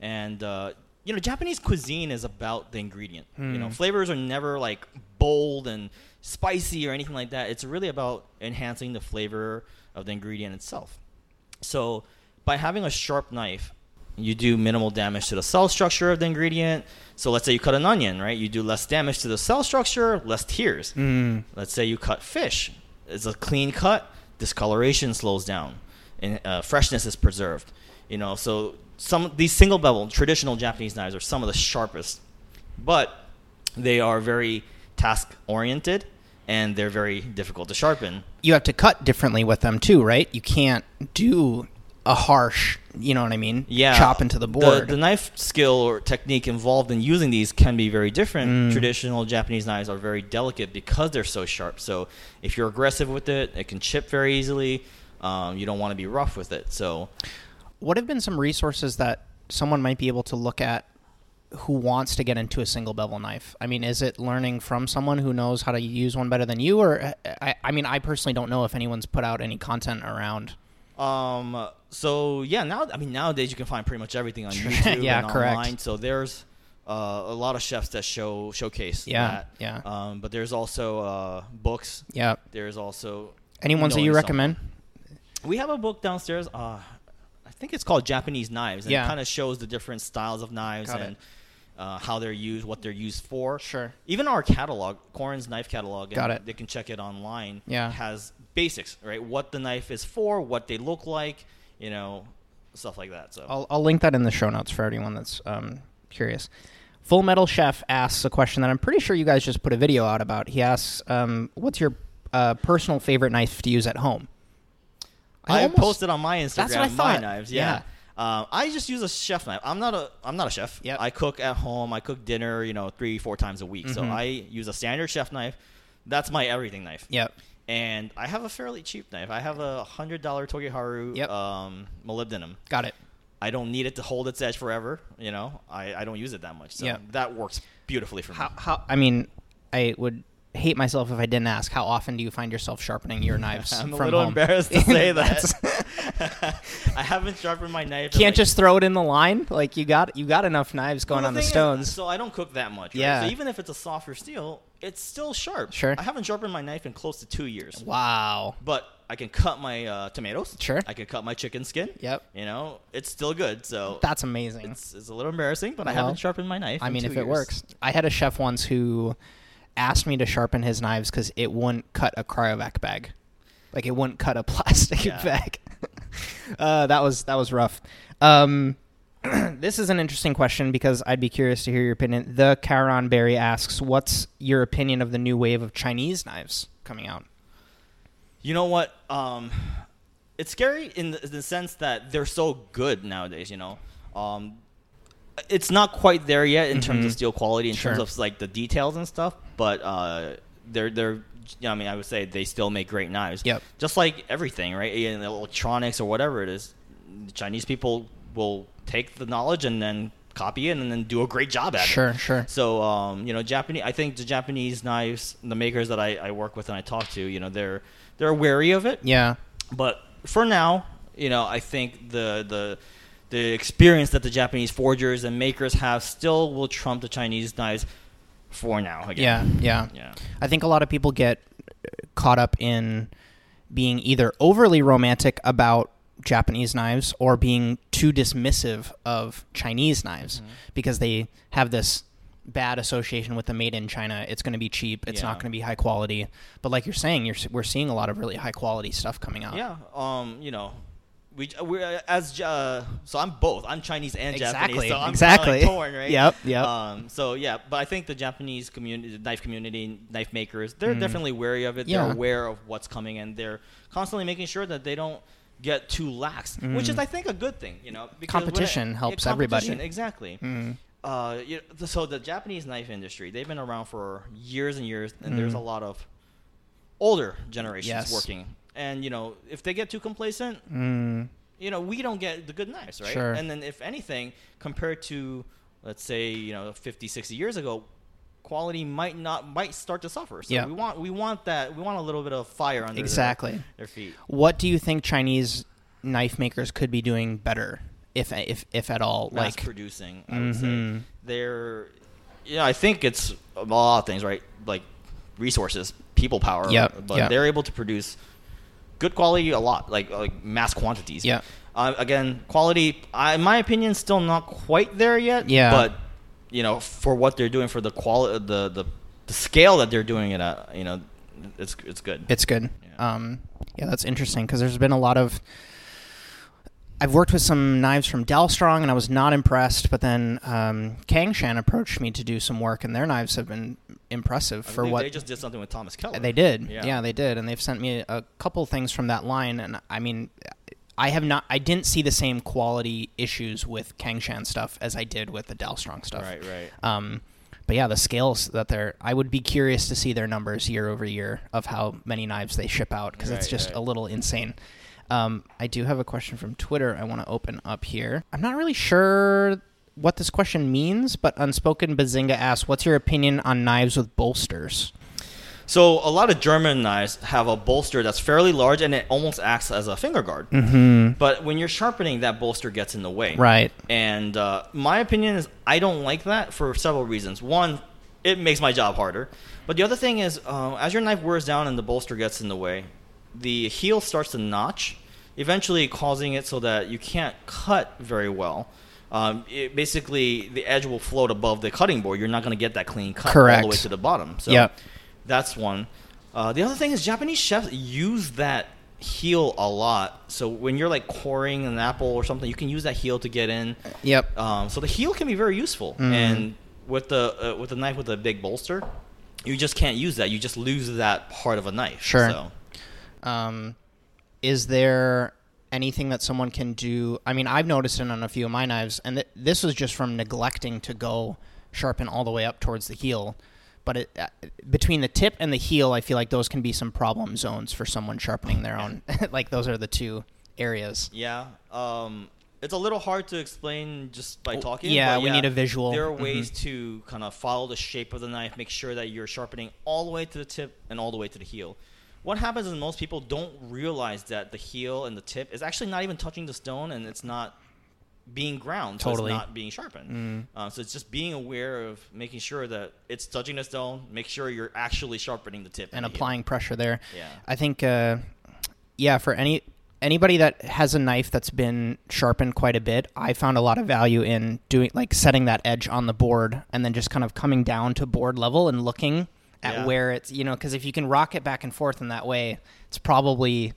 [SPEAKER 2] and uh, you know Japanese cuisine is about the ingredient. You know,
[SPEAKER 1] Hmm.
[SPEAKER 2] flavors are never like bold and spicy or anything like that. It's really about enhancing the flavor of the ingredient itself. So, by having a sharp knife, you do minimal damage to the cell structure of the ingredient. So, let's say you cut an onion, right? You do less damage to the cell structure, less tears.
[SPEAKER 1] Mm.
[SPEAKER 2] Let's say you cut fish. It's a clean cut. Discoloration slows down, and uh, freshness is preserved. You know, so some these single bevel traditional Japanese knives are some of the sharpest, but they are very task oriented and they're very difficult to sharpen.
[SPEAKER 1] you have to cut differently with them too, right? You can't do a harsh, you know what I mean?
[SPEAKER 2] yeah,
[SPEAKER 1] chop into the board.
[SPEAKER 2] The, knife skill or technique involved in using these can be very different.
[SPEAKER 1] Mm.
[SPEAKER 2] Traditional Japanese knives are very delicate because they're so sharp. So if you're aggressive with it, it can chip very easily. Um, you don't want to be rough with it. So
[SPEAKER 1] what have been some resources that someone might be able to look at who wants to get into a single bevel knife? I mean, is it learning from someone who knows how to use one better than you, or I, I mean, I personally don't know if anyone's put out any content around.
[SPEAKER 2] Um. So yeah, now I mean nowadays you can find pretty much everything on YouTube
[SPEAKER 1] Yeah,
[SPEAKER 2] and
[SPEAKER 1] correct.
[SPEAKER 2] online. So there's uh, a lot of chefs that show showcase
[SPEAKER 1] Yeah,
[SPEAKER 2] that.
[SPEAKER 1] yeah.
[SPEAKER 2] Um. But there's also uh, books.
[SPEAKER 1] Yeah.
[SPEAKER 2] There's also
[SPEAKER 1] Any ones that you
[SPEAKER 2] knowing
[SPEAKER 1] recommend?
[SPEAKER 2] someone. We have a book downstairs. Uh, I think it's called Japanese Knives. And
[SPEAKER 1] Yeah.
[SPEAKER 2] It kind of shows the different styles of knives
[SPEAKER 1] Got
[SPEAKER 2] and uh, how they're used, what they're used for.
[SPEAKER 1] Sure.
[SPEAKER 2] Even our catalog, Korin's knife catalog, and
[SPEAKER 1] Got it.
[SPEAKER 2] they can check it online.
[SPEAKER 1] Yeah.
[SPEAKER 2] Has basics, right? What the knife is for, what they look like, you know, stuff like that. So
[SPEAKER 1] I'll, I'll link that in the show notes for anyone that's um, curious. Full Metal Chef asks a question that I'm pretty sure you guys just put a video out about. He asks, um, "What's your uh, personal favorite knife to use at home?"
[SPEAKER 2] I,
[SPEAKER 1] almost-
[SPEAKER 2] posted on my Instagram
[SPEAKER 1] That's what I
[SPEAKER 2] my
[SPEAKER 1] thought.
[SPEAKER 2] knives.
[SPEAKER 1] Yeah.
[SPEAKER 2] Yeah. Um, I just use a chef knife. I'm not a I'm not a chef.
[SPEAKER 1] Yep.
[SPEAKER 2] I cook at home. I cook dinner, you know, three four times a week. So
[SPEAKER 1] Mhm.
[SPEAKER 2] I use a standard chef knife. That's my everything knife.
[SPEAKER 1] Yep.
[SPEAKER 2] And I have a fairly cheap knife. I have a hundred dollar Togiharu
[SPEAKER 1] Yep.
[SPEAKER 2] um, molybdenum.
[SPEAKER 1] Got it.
[SPEAKER 2] I don't need it to hold its edge forever. You know, I, I don't use it that much. So
[SPEAKER 1] Yep.
[SPEAKER 2] that works beautifully for me.
[SPEAKER 1] How, how? I mean, I would hate myself if I didn't ask. How often do you find yourself sharpening your knives
[SPEAKER 2] I'm a little
[SPEAKER 1] home?
[SPEAKER 2] embarrassed to say that. I haven't sharpened my knife.
[SPEAKER 1] Can't
[SPEAKER 2] like-
[SPEAKER 1] just throw it in the line. Like you got you got enough knives going
[SPEAKER 2] Well,
[SPEAKER 1] on the
[SPEAKER 2] thing is,
[SPEAKER 1] stones.
[SPEAKER 2] so I don't cook that much. Right?
[SPEAKER 1] Yeah.
[SPEAKER 2] So even if it's a softer steel, it's still sharp.
[SPEAKER 1] Sure.
[SPEAKER 2] I haven't sharpened my knife in close to two years.
[SPEAKER 1] wow.
[SPEAKER 2] But I can cut my uh, tomatoes.
[SPEAKER 1] Sure.
[SPEAKER 2] I can cut my chicken skin.
[SPEAKER 1] Yep.
[SPEAKER 2] You know, it's still good. So
[SPEAKER 1] That's amazing.
[SPEAKER 2] it's, it's a little embarrassing, but I haven't sharpened my knife.
[SPEAKER 1] I mean, if it
[SPEAKER 2] years.
[SPEAKER 1] works. I had a chef once who asked me to sharpen his knives because it wouldn't cut a cryovac bag, like it wouldn't cut a plastic
[SPEAKER 2] Yeah.
[SPEAKER 1] bag. uh, that was that was rough. Um, this is an interesting question because I'd be curious to hear your opinion. The Caron Berry asks, "What's your opinion of the new wave of Chinese knives coming out?"
[SPEAKER 2] You know what? Um, it's scary in the, in the sense that they're so good nowadays. You know, um, it's not quite there yet in terms
[SPEAKER 1] Mhm.
[SPEAKER 2] of steel quality, in terms of like the details and stuff. But uh, they're they're. You know, I mean, I would say they still make great knives.
[SPEAKER 1] Yep.
[SPEAKER 2] Just like everything, right? In electronics or whatever it is, Chinese people will take the knowledge and then copy it and then do a great job at it.
[SPEAKER 1] Sure, sure.
[SPEAKER 2] So, um, you know, Japanese. I think the Japanese knives, the makers that I, I work with and I talk to, you know, they're they're wary of it.
[SPEAKER 1] Yeah,
[SPEAKER 2] But for now, you know, I think the the the experience that the Japanese forgers and makers have still will trump the Chinese knives for now.
[SPEAKER 1] yeah,
[SPEAKER 2] Again.
[SPEAKER 1] yeah.
[SPEAKER 2] Yeah.
[SPEAKER 1] I think a lot of people get caught up in being either overly romantic about Japanese knives or being too dismissive of Chinese knives
[SPEAKER 2] Mm-hmm.
[SPEAKER 1] because they have this bad association with the made in China. It's going to be cheap. It's
[SPEAKER 2] Yeah.
[SPEAKER 1] not going to be high quality. But like you're saying, you're, we're seeing a lot of really high quality stuff coming out.
[SPEAKER 2] Yeah. Um. You know. We we as uh, so I'm both I'm Chinese and
[SPEAKER 1] Exactly,
[SPEAKER 2] Japanese so I'm
[SPEAKER 1] exactly.
[SPEAKER 2] like, torn right
[SPEAKER 1] Yep, yep.
[SPEAKER 2] um so yeah but I think the Japanese community the knife community knife makers they're
[SPEAKER 1] Mm.
[SPEAKER 2] definitely wary of it
[SPEAKER 1] Yeah.
[SPEAKER 2] they're aware of what's coming and they're constantly making sure that they don't get too lax which is I think a good thing you know because when it-
[SPEAKER 1] Mm. Competition helps everybody.
[SPEAKER 2] exactly
[SPEAKER 1] Mm.
[SPEAKER 2] uh, you know, so the Japanese knife industry, they've been around for years and years, and there's
[SPEAKER 1] Mhm.
[SPEAKER 2] a lot of older generations
[SPEAKER 1] Yes.
[SPEAKER 2] working. And you know, if they get too complacent,
[SPEAKER 1] Mm.
[SPEAKER 2] you know, we don't get the good knives, right?
[SPEAKER 1] Sure.
[SPEAKER 2] And then if anything, compared to let's say, you know, 50, 60 years ago, quality might not might start to suffer. So
[SPEAKER 1] Yeah.
[SPEAKER 2] we want we want that we want a little bit of fire under their-
[SPEAKER 1] Exactly.
[SPEAKER 2] their, feet.
[SPEAKER 1] What do you think Chinese knife makers could be doing better, if if if at all?
[SPEAKER 2] Mass
[SPEAKER 1] like,
[SPEAKER 2] producing, I would say. They're yeah, I think it's a lot of things, right? Like resources, people power.
[SPEAKER 1] Yep,
[SPEAKER 2] But
[SPEAKER 1] yep.
[SPEAKER 2] they're able to produce good quality a lot, like like mass quantities.
[SPEAKER 1] Yeah.
[SPEAKER 2] Uh, again, quality, I, in my opinion, still not quite there yet.
[SPEAKER 1] Yeah.
[SPEAKER 2] But you know, for what they're doing, for the quality, the the the scale that they're doing it at, you know, it's it's good.
[SPEAKER 1] It's good.
[SPEAKER 2] Yeah.
[SPEAKER 1] Um, yeah, that's interesting because there's been a lot of. I've worked with some knives from Dalstrong and I was not impressed, but then um, Cangshan approached me to do some work, and their knives have been impressive
[SPEAKER 2] I
[SPEAKER 1] for what
[SPEAKER 2] they just did something with Thomas Keller.
[SPEAKER 1] They did.
[SPEAKER 2] Yeah.
[SPEAKER 1] Yeah. they did, and they've sent me a couple things from that line. And I mean, I have not. I didn't see the same quality issues with Cangshan stuff as I did with the Dalstrong stuff.
[SPEAKER 2] Right, right.
[SPEAKER 1] Um, but yeah, the scales that they're. I would be curious to see their numbers year over year of how many knives they ship out because it's just
[SPEAKER 2] right.
[SPEAKER 1] a little insane. Um, I do have a question from Twitter I want to open up here. I'm not really sure what this question means, but Unspoken Bazinga asks, "What's your opinion on knives with bolsters?"
[SPEAKER 2] So a lot of German knives have a bolster that's fairly large and it almost acts as a finger guard.
[SPEAKER 1] Mm-hmm.
[SPEAKER 2] But when you're sharpening, that bolster gets in the way.
[SPEAKER 1] Right.
[SPEAKER 2] And uh, my opinion is I don't like that for several reasons. One, it makes my job harder. But the other thing is, uh, as your knife wears down and the bolster gets in the way, the heel starts to notch, eventually causing it so that you can't cut very well. Um, it, basically, the edge will float above the cutting board. You're not going to get that clean cut all the way to the bottom. So
[SPEAKER 1] Yep.
[SPEAKER 2] that's one. Uh, the other thing is Japanese chefs use that heel a lot. So when you're like coring an apple or something, you can use that heel to get in.
[SPEAKER 1] Yep.
[SPEAKER 2] Um, so the heel can be very useful.
[SPEAKER 1] Mhm.
[SPEAKER 2] And with the uh, with the knife with a big bolster, you just can't use that. You just lose that part of a knife.
[SPEAKER 1] Sure.
[SPEAKER 2] So.
[SPEAKER 1] Um, is there anything that someone can do? I mean, I've noticed it on a few of my knives, and th- this was just from neglecting to go sharpen all the way up towards the heel. But it, uh, between the tip and the heel, I feel like those can be some problem zones for someone sharpening their own. like those are the two areas.
[SPEAKER 2] Yeah. Um, it's a little hard to explain just by talking.
[SPEAKER 1] yeah, we need a visual.
[SPEAKER 2] There are ways to kind of follow the shape of the knife, make sure that you're sharpening all the way to the tip and all the way to the heel. What happens is most people don't realize that the heel and the tip is actually not even touching the stone, and it's not being ground, so
[SPEAKER 1] Totally.
[SPEAKER 2] it's not being sharpened.
[SPEAKER 1] Mm.
[SPEAKER 2] Um, so it's just being aware of making sure that it's touching the stone. Make sure you're actually sharpening the tip
[SPEAKER 1] and
[SPEAKER 2] heel.
[SPEAKER 1] applying pressure there.
[SPEAKER 2] Yeah.
[SPEAKER 1] I think, uh, yeah, for any anybody that has a knife that's been sharpened quite a bit, I found a lot of value in doing like setting that edge on the board and then just kind of coming down to board level and looking at
[SPEAKER 2] Yeah.
[SPEAKER 1] where it's you know because if you can rock it back and forth in that way, it's probably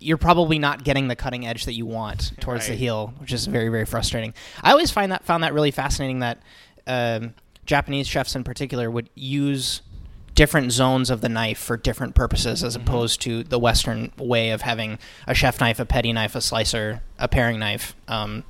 [SPEAKER 1] you're probably not getting the cutting edge that you want towards the heel, which is very very frustrating. I always find that found that really fascinating that um, Japanese chefs in particular would use different zones of the knife for different purposes as opposed to the Western way of having a chef knife, a petty knife, a slicer, a paring knife. Um,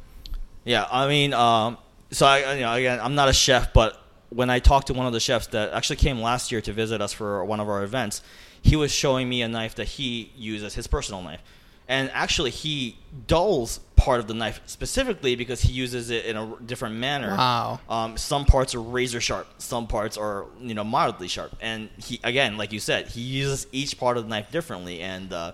[SPEAKER 2] Yeah, I mean, um, so I, you know, again, I'm not a chef, but when I talked to one of the chefs that actually came last year to visit us for one of our events, he was showing me a knife that he uses, his personal knife, and actually he dulls part of the knife specifically because he uses it in a different manner.
[SPEAKER 1] Wow.
[SPEAKER 2] Um, some parts are razor sharp, some parts are you know mildly sharp, and he again, like you said, he uses each part of the knife differently. And uh,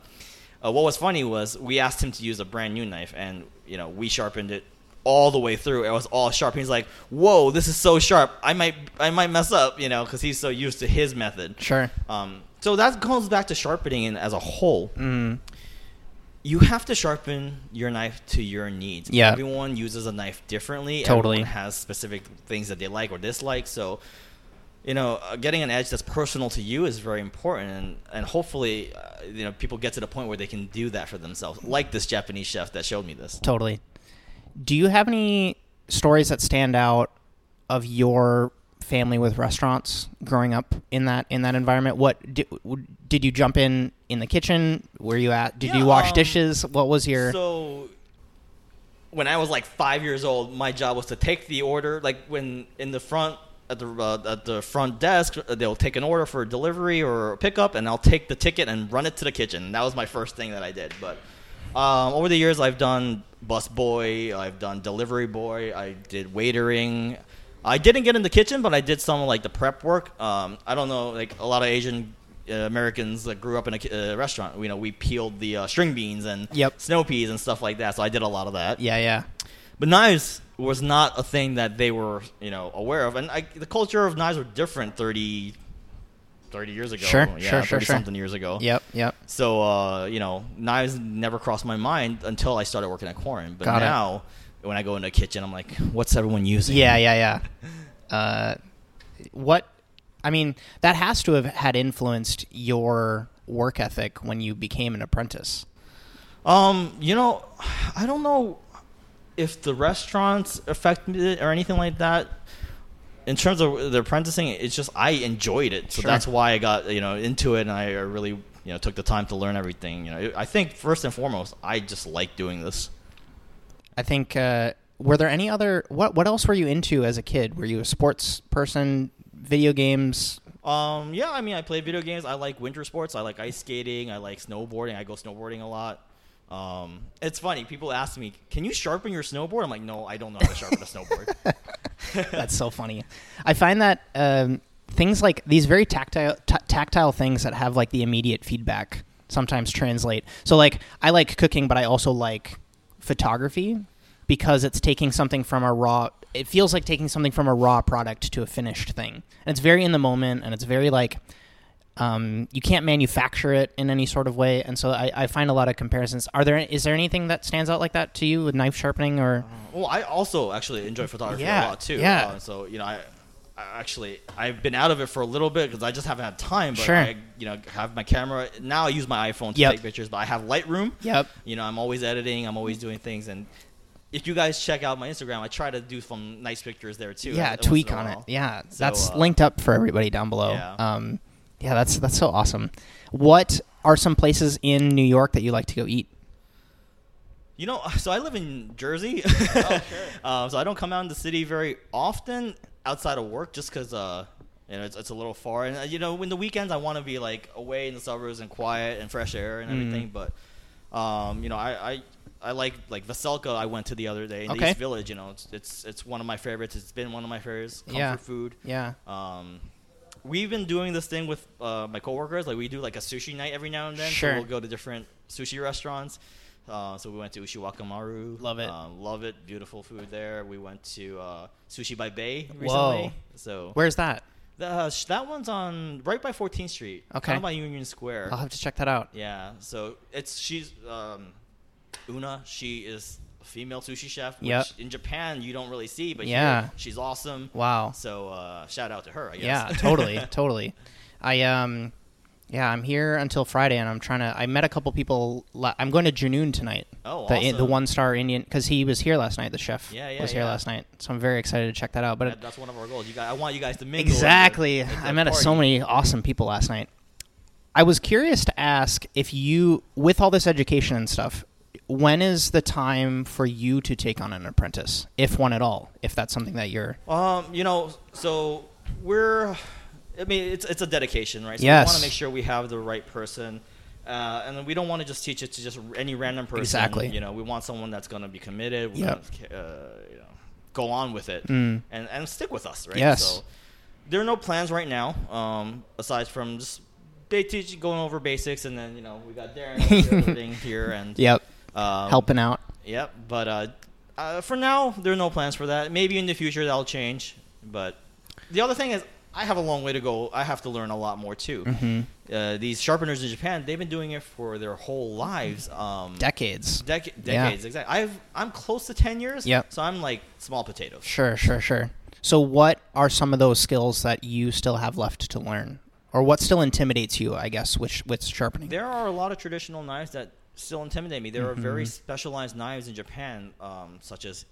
[SPEAKER 2] uh, what was funny was we asked him to use a brand new knife, and you know we sharpened it all the way through. It was all sharp. He's like, "Whoa, this is so sharp. I might I might mess up," you know, because he's so used to his method.
[SPEAKER 1] sure.
[SPEAKER 2] Um, so that goes back to sharpening in- as a whole.
[SPEAKER 1] Mm.
[SPEAKER 2] You have to sharpen your knife to your needs.
[SPEAKER 1] Yeah.
[SPEAKER 2] Everyone uses a knife differently.
[SPEAKER 1] Totally.
[SPEAKER 2] Everyone has specific things that they like or dislike. So, you know, uh, getting an edge that's personal to you is very important, and and hopefully, uh, you know, people get to the point where they can do that for themselves, like this Japanese chef that showed me this.
[SPEAKER 1] Totally. Do you have any stories that stand out of your family with restaurants growing up in that in that environment? What did, did you jump in in the kitchen? Were you at? Did
[SPEAKER 2] Yeah,
[SPEAKER 1] you wash
[SPEAKER 2] um,
[SPEAKER 1] dishes? What was your?
[SPEAKER 2] So, when I was like five years old, my job was to take the order. Like when in the front at the uh, at the front desk, uh, they'll take an order for delivery or pickup, and I'll take the ticket and run it to the kitchen. That was my first thing that I did. But um, over the years, I've done bus boy, I've done delivery boy, I did waitering. I didn't get in the kitchen, but I did some like the prep work. Um, I don't know, like a lot of Asian uh, Americans that grew up in a uh, restaurant. You know, we peeled the uh, string beans and
[SPEAKER 1] Yep.
[SPEAKER 2] snow peas and stuff like that. So I did a lot of that.
[SPEAKER 1] yeah, yeah.
[SPEAKER 2] But knives was not a thing that they were, you know, aware of. And I, the culture of knives were different 30, 30 years ago.
[SPEAKER 1] Sure,
[SPEAKER 2] yeah,
[SPEAKER 1] sure, sure,
[SPEAKER 2] 30
[SPEAKER 1] sure.
[SPEAKER 2] something years ago.
[SPEAKER 1] Yep, yep.
[SPEAKER 2] So, uh, you know, knives never crossed my mind until I started working at Korin. But
[SPEAKER 1] Got it.
[SPEAKER 2] now, when I go into a kitchen, I'm like, what's everyone using?
[SPEAKER 1] Yeah, yeah, yeah. Uh, what? I mean, that has to have had influenced your work ethic when you became an apprentice.
[SPEAKER 2] Um, you know, I don't know if the restaurants affected it or anything like that. In terms of the apprenticing, it's just I enjoyed it, so
[SPEAKER 1] Sure.
[SPEAKER 2] that's why I got you know into it, and I really you know took the time to learn everything. You know, I think first and foremost, I just like doing this.
[SPEAKER 1] I think. Uh, were there any other? What What else were you into as a kid? Were you a sports person? Video games?
[SPEAKER 2] Um, yeah, I mean, I play video games. I like winter sports. I like ice skating. I like snowboarding. I go snowboarding a lot. Um, it's funny. People ask me, "Can you sharpen your snowboard?" I'm like, "No, I don't know how to sharpen a snowboard."
[SPEAKER 1] That's so funny. I find that um, things like these very tactile t- tactile things that have like the immediate feedback sometimes translate. So like I like cooking, but I also like photography because it's taking something from a raw. It feels like taking something from a raw product to a finished thing, and it's very in the moment, and it's very like. Um, you can't manufacture it in any sort of way, and so I, I find a lot of comparisons. Are there is there anything that stands out like that to you with knife sharpening or?
[SPEAKER 2] Well, I also actually enjoy photography
[SPEAKER 1] Yeah,
[SPEAKER 2] a lot too.
[SPEAKER 1] yeah.
[SPEAKER 2] Uh, so you know, I, I actually I've been out of it for a little bit because I just haven't had time. But
[SPEAKER 1] Sure.
[SPEAKER 2] I, you know, have my camera now. I use my iPhone to
[SPEAKER 1] Yep.
[SPEAKER 2] take pictures, but I have Lightroom.
[SPEAKER 1] Yep.
[SPEAKER 2] You know, I'm always editing. I'm always doing things, and if you guys check out my Instagram, I try to do some nice pictures there too.
[SPEAKER 1] yeah
[SPEAKER 2] once in a
[SPEAKER 1] tweak on it yeah
[SPEAKER 2] So,
[SPEAKER 1] that's
[SPEAKER 2] uh,
[SPEAKER 1] linked up for everybody down below
[SPEAKER 2] Yeah.
[SPEAKER 1] um yeah that's that's so awesome what are some places in new york that you like to go eat
[SPEAKER 2] You know, so I live in Jersey.
[SPEAKER 1] Oh,
[SPEAKER 2] um, so I don't come out in the city very often outside of work just because, uh, you know, it's, it's a little far. And, uh, you know, in the weekends I want to be, like, away in the suburbs and quiet and fresh air and
[SPEAKER 1] Mm.
[SPEAKER 2] everything. But Um, you know, I, I I like like Veselka. I went to the other day in the East Village. You know, it's, it's it's one of my favorites. It's been one of my favorites. Comfort
[SPEAKER 1] Yeah.
[SPEAKER 2] food.
[SPEAKER 1] Yeah.
[SPEAKER 2] Um, we've been doing this thing with uh, my coworkers. Like we do like a sushi night every now and then.
[SPEAKER 1] Sure.
[SPEAKER 2] So we'll go to different sushi restaurants. Uh, so we went to Ushiwakamaru.
[SPEAKER 1] Love it.
[SPEAKER 2] Um, love it. Beautiful food there. We went to uh, Sushi by Bay recently.
[SPEAKER 1] Whoa.
[SPEAKER 2] So
[SPEAKER 1] Where's that?
[SPEAKER 2] the, uh, sh- that one's on right by 14th Street.
[SPEAKER 1] Okay.
[SPEAKER 2] Kind of by Union Square.
[SPEAKER 1] I'll have to check that out.
[SPEAKER 2] Yeah. So it's she's um, Una. She is female sushi chef. Which
[SPEAKER 1] Yep.
[SPEAKER 2] In Japan you don't really see, but
[SPEAKER 1] Yeah.
[SPEAKER 2] here, she's awesome.
[SPEAKER 1] Wow.
[SPEAKER 2] So uh, shout out to her. I guess.
[SPEAKER 1] Yeah, totally, totally. I um, yeah, I'm here until Friday, and I'm trying to. I met a couple people. la- I'm going to Junoon tonight.
[SPEAKER 2] Oh,
[SPEAKER 1] the the one star Indian because he was here last night. The chef
[SPEAKER 2] Yeah, yeah,
[SPEAKER 1] was here
[SPEAKER 2] yeah.
[SPEAKER 1] last night, so I'm very excited to check that out. But
[SPEAKER 2] That- that's one of our goals. You guys, I want you guys to mingle.
[SPEAKER 1] exactly,
[SPEAKER 2] that
[SPEAKER 1] I met so many awesome people last night. I was curious to ask if you, with all this education and stuff, when is the time for you to take on an apprentice, if one at all, if that's something that you're.
[SPEAKER 2] Um, you know, so we're. I mean, it's it's a dedication, right? So
[SPEAKER 1] Yes.
[SPEAKER 2] We want to make sure we have the right person, uh, and then we don't want to just teach it to just any random person.
[SPEAKER 1] Exactly.
[SPEAKER 2] You know, we want someone that's going to be committed. We
[SPEAKER 1] Yep.
[SPEAKER 2] wanna, uh, you know, go on with it
[SPEAKER 1] Mm.
[SPEAKER 2] and and stick with us, right?
[SPEAKER 1] Yes.
[SPEAKER 2] So there are no plans right now, um, aside from just they teach going over basics, and then you know we got Darren everything here and
[SPEAKER 1] Yep,
[SPEAKER 2] um,
[SPEAKER 1] helping out.
[SPEAKER 2] Yep, but uh, uh, for now, there are no plans for that. Maybe in the future that'll change. But the other thing is, I have a long way to go. I have to learn a lot more too.
[SPEAKER 1] hmm
[SPEAKER 2] Uh, these sharpeners in Japan, they've been doing it for their whole lives. Um,
[SPEAKER 1] Decades.
[SPEAKER 2] dec-
[SPEAKER 1] Yeah.
[SPEAKER 2] decades, exactly. I've I'm close to ten years.
[SPEAKER 1] Yep.
[SPEAKER 2] So I'm like small potatoes.
[SPEAKER 1] Sure, sure, sure. So, what are some of those skills that you still have left to learn, or what still intimidates you? I guess, which with sharpening.
[SPEAKER 2] There are a lot of traditional knives that still intimidate me. There are very
[SPEAKER 1] Mhm.
[SPEAKER 2] specialized knives in Japan, um, such as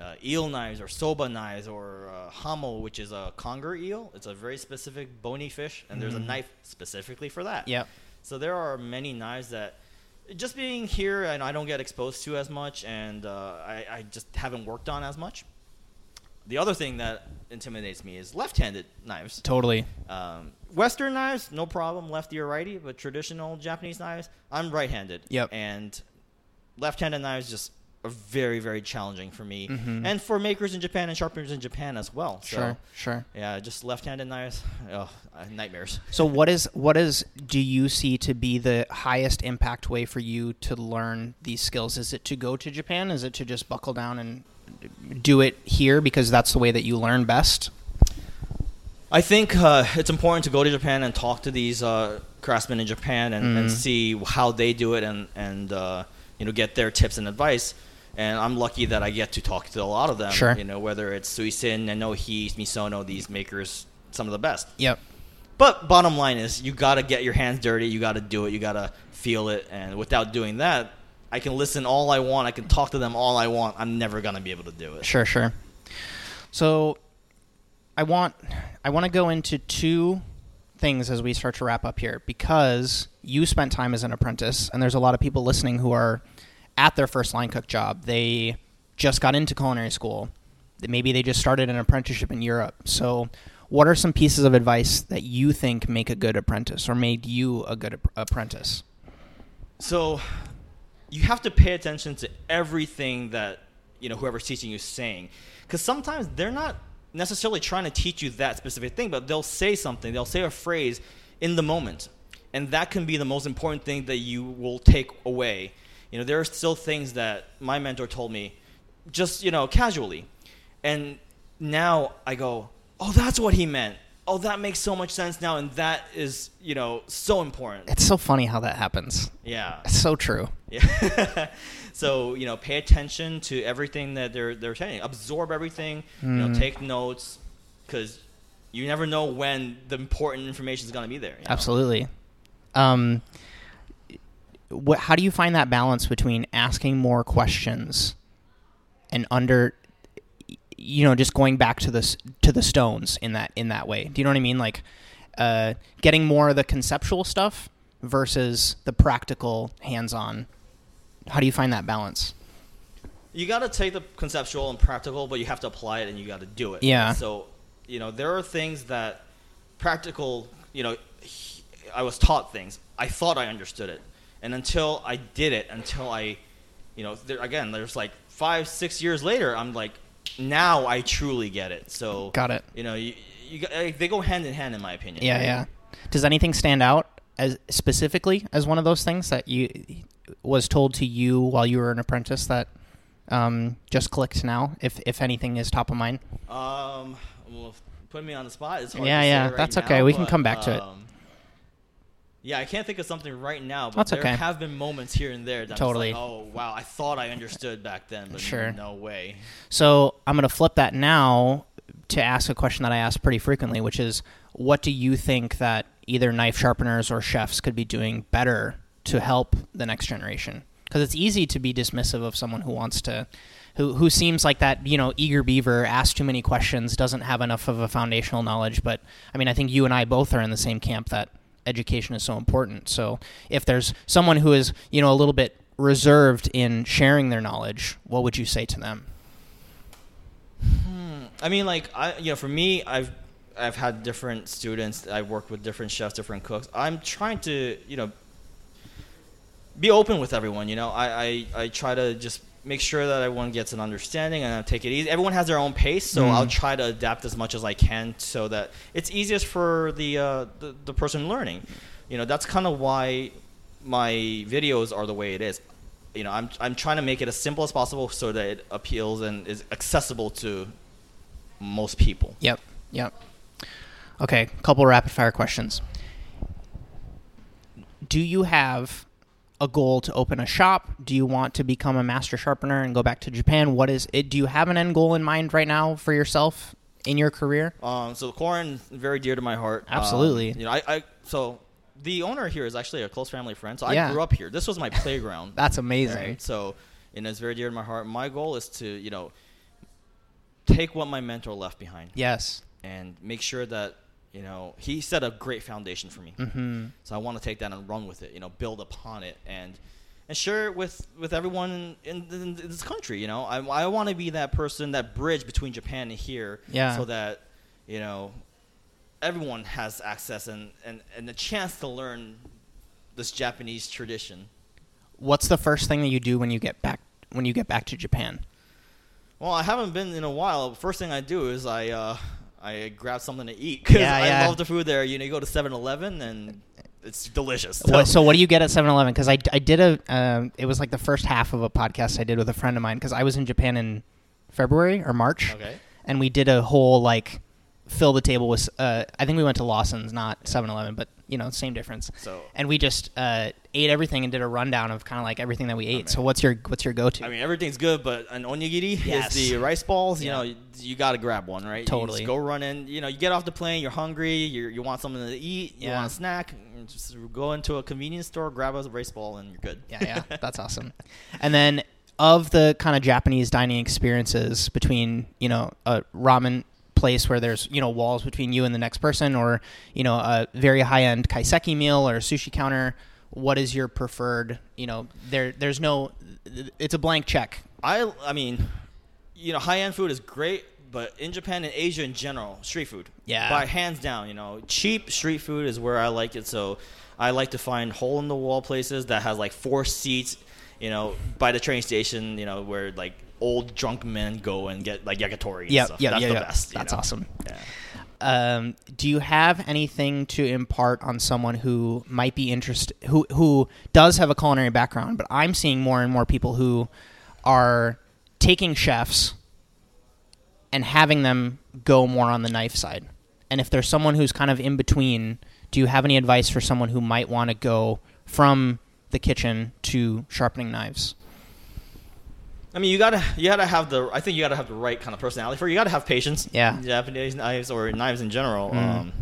[SPEAKER 2] uh, eel knives or soba knives or uh, hamo, which is a conger eel. It's a very specific bony fish, and there's a
[SPEAKER 1] Mhm.
[SPEAKER 2] knife specifically for that.
[SPEAKER 1] Yep.
[SPEAKER 2] So there are many knives that just being here and I don't get exposed to as much, and uh, I, I just haven't worked on as much. The other thing that intimidates me is left-handed knives.
[SPEAKER 1] Totally.
[SPEAKER 2] Um, Western knives, no problem, lefty or righty, but traditional Japanese knives, I'm right-handed.
[SPEAKER 1] Yep.
[SPEAKER 2] And left-handed knives just are very, very challenging for me,
[SPEAKER 1] Mhm.
[SPEAKER 2] and for makers in Japan and sharpeners in Japan as well. So,
[SPEAKER 1] Sure, sure.
[SPEAKER 2] Yeah, just left-handed knives, oh, nightmares.
[SPEAKER 1] So, what is what is do you see to be the highest impact way for you to learn these skills? Is it to go to Japan? Is it to just buckle down and do it here because that's the way that you learn best?
[SPEAKER 2] I think uh, it's important to go to Japan and talk to these uh, craftsmen in Japan and, and
[SPEAKER 1] Mhm.
[SPEAKER 2] see how they do it and and uh, you know get their tips and advice. And I'm lucky that I get to talk to a lot of them.
[SPEAKER 1] Sure.
[SPEAKER 2] You know whether it's Suisin, Nenohi, Misono, these makers, some of the best.
[SPEAKER 1] Yep.
[SPEAKER 2] But bottom line is, you got to get your hands dirty. You got to do it. You got to feel it. And without doing that, I can listen all I want. I can talk to them all I want. I'm never gonna be able to do it.
[SPEAKER 1] Sure, sure. So, I want I want to go into two things as we start to wrap up here because you spent time as an apprentice, and there's a lot of people listening who are at their first line cook job. They just got into culinary school. Maybe they just started an apprenticeship in Europe. So, what are some pieces of advice that you think make a good apprentice or made you a good ap- apprentice?
[SPEAKER 2] So you have to pay attention to everything that you know whoever's teaching you is saying, because sometimes they're not necessarily trying to teach you that specific thing, but they'll say something, they'll say a phrase in the moment, and that can be the most important thing that you will take away. You know, there are still things that my mentor told me, just you know, casually, and now I go, oh, that's what he meant. Oh, that makes so much sense now, and that is, you know, so important.
[SPEAKER 1] It's so funny how that happens.
[SPEAKER 2] Yeah.
[SPEAKER 1] It's so true.
[SPEAKER 2] Yeah. so you know, pay attention to everything that they're they're you. Absorb everything. You know,
[SPEAKER 1] Mhm.
[SPEAKER 2] take notes because you never know when the important information is going to be there. you know?
[SPEAKER 1] Absolutely. Um, what, how do you find that balance between asking more questions and under, you know, just going back to the to the stones in that in that way? Do you know what I mean? Like, uh, getting more of the conceptual stuff versus the practical, hands-on. How do you find that balance?
[SPEAKER 2] You got to take the conceptual and practical, but you have to apply it and you got to do it.
[SPEAKER 1] Yeah.
[SPEAKER 2] So you know, there are things that practical. You know, I was taught things. I thought I understood it, And until I did it, until I, you know, there, again, there's like five, six years later, I'm like, now I truly get it. So
[SPEAKER 1] Got it.
[SPEAKER 2] You know, you, you they go hand in hand in my opinion.
[SPEAKER 1] Yeah, yeah. Does anything stand out as specifically as one of those things that you was told to you while you were an apprentice that um, just clicked now? If if anything is top of mind.
[SPEAKER 2] Um, well, putting me on the spot. Hard
[SPEAKER 1] Yeah,
[SPEAKER 2] to say
[SPEAKER 1] yeah,
[SPEAKER 2] right
[SPEAKER 1] that's
[SPEAKER 2] now,
[SPEAKER 1] okay. We can come back to it.
[SPEAKER 2] um, Yeah, I can't think of something right now, but
[SPEAKER 1] That's
[SPEAKER 2] there
[SPEAKER 1] okay.
[SPEAKER 2] have been moments here and there that
[SPEAKER 1] Totally.
[SPEAKER 2] Like, oh wow, I thought I understood back then, but
[SPEAKER 1] Sure.
[SPEAKER 2] no way.
[SPEAKER 1] So I'm going to flip that now to ask a question that I ask pretty frequently, which is, what do you think that either knife sharpeners or chefs could be doing better to help the next generation? Because it's easy to be dismissive of someone who wants to, who who seems like that you know eager beaver, asks too many questions, doesn't have enough of a foundational knowledge. But I mean, I think you and I both are in the same camp that education is so important. So if there's someone who is you know a little bit reserved in sharing their knowledge, what would you say to them? Hmm.
[SPEAKER 2] I mean, like I, you know, for me, I've I've had different students. I've worked with different chefs, different cooks. I'm trying to, you know, be open with everyone. You know, I I, I try to just make sure that everyone gets an understanding and I take it easy. Everyone has their own pace, so
[SPEAKER 1] Mm.
[SPEAKER 2] I'll try to adapt as much as I can so that it's easiest for the uh, the, the person learning. You know, that's kind of why my videos are the way it is. You know, I'm I'm trying to make it as simple as possible so that it appeals and is accessible to most people.
[SPEAKER 1] Yep. Yep. Okay, couple rapid fire questions. Do you have a goal to open a shop? Do you want to become a master sharpener and go back to Japan? What is it? Do you have an end goal in mind right now for yourself in your career?
[SPEAKER 2] Um, so Korin very dear to my heart. Um,
[SPEAKER 1] Absolutely.
[SPEAKER 2] you know, I, I so the owner here is actually a close family friend. So
[SPEAKER 1] Yeah.
[SPEAKER 2] I grew up here. This was my playground.
[SPEAKER 1] That's amazing.
[SPEAKER 2] right? So, and it's very dear to my heart. My goal is to you know take what my mentor left behind
[SPEAKER 1] Yes.
[SPEAKER 2] and make sure that you know he set a great foundation for me.
[SPEAKER 1] hmm
[SPEAKER 2] So I want to take that and run with it. You know, build upon it and and share it with with everyone in, in, in this country. You know, I I want to be that person, that bridge between Japan and here.
[SPEAKER 1] Yeah.
[SPEAKER 2] So that you know everyone has access and and and the chance to learn this Japanese tradition.
[SPEAKER 1] What's the first thing that you do when you get back when you get back to Japan?
[SPEAKER 2] Well, I haven't been in a while. First thing I do is I uh, I grab something to eat because
[SPEAKER 1] Yeah,
[SPEAKER 2] I
[SPEAKER 1] yeah.
[SPEAKER 2] love the food there. You know, you go to 7-Eleven and it's delicious.
[SPEAKER 1] What, so what do you get at 7-Eleven? Because I, I did a um, it was like the first half of a podcast I did with a friend of mine because I was in Japan in February or March.
[SPEAKER 2] okay.
[SPEAKER 1] and we did a whole like fill the table with uh, I think we went to Lawson's, not 7-Eleven, but you know, same difference.
[SPEAKER 2] So
[SPEAKER 1] And we just uh, ate everything and did a rundown of kind of like everything that we ate. So what's your what's your go to?
[SPEAKER 2] I mean, everything's good, but an onigiri
[SPEAKER 1] Yes.
[SPEAKER 2] is the rice balls. You
[SPEAKER 1] Yeah.
[SPEAKER 2] know, you, you got to grab one, right? You
[SPEAKER 1] Totally.
[SPEAKER 2] just go run in. You know, you get off the plane, you're hungry, you you want something to eat, you
[SPEAKER 1] Yeah.
[SPEAKER 2] want a snack. you Just go into a convenience store, grab a rice ball, and you're good.
[SPEAKER 1] yeah, yeah, that's awesome. And then of the kind of Japanese dining experiences between you know a ramen place where there's you know walls between you and the next person, or you know a very high end kaiseki meal or a sushi counter. What is your preferred? You know, there there's no. It's a blank check.
[SPEAKER 2] I I mean, you know, high end food is great, but in Japan and Asia in general, street food.
[SPEAKER 1] Yeah.
[SPEAKER 2] By hands down, you know, cheap street food is where I like it. So I like to find hole in the wall places that has like four seats, you know, by the train station, you know, where like old drunk men go and get like yakitori.
[SPEAKER 1] Yeah, yeah,
[SPEAKER 2] That's
[SPEAKER 1] yeah,
[SPEAKER 2] the
[SPEAKER 1] yeah.
[SPEAKER 2] best.
[SPEAKER 1] That's
[SPEAKER 2] know?
[SPEAKER 1] awesome.
[SPEAKER 2] Yeah.
[SPEAKER 1] Um, do you have anything to impart on someone who might be interested, who who does have a culinary background? But I'm seeing more and more people who are taking chefs and having them go more on the knife side. And if there's someone who's kind of in between, do you have any advice for someone who might want to go from the kitchen to sharpening knives?
[SPEAKER 2] I mean, you gotta you gotta have the I think you gotta have the right kind of personality for it. You gotta have patience.
[SPEAKER 1] Yeah.
[SPEAKER 2] Japanese knives or knives in general.
[SPEAKER 1] Mhm.
[SPEAKER 2] Um,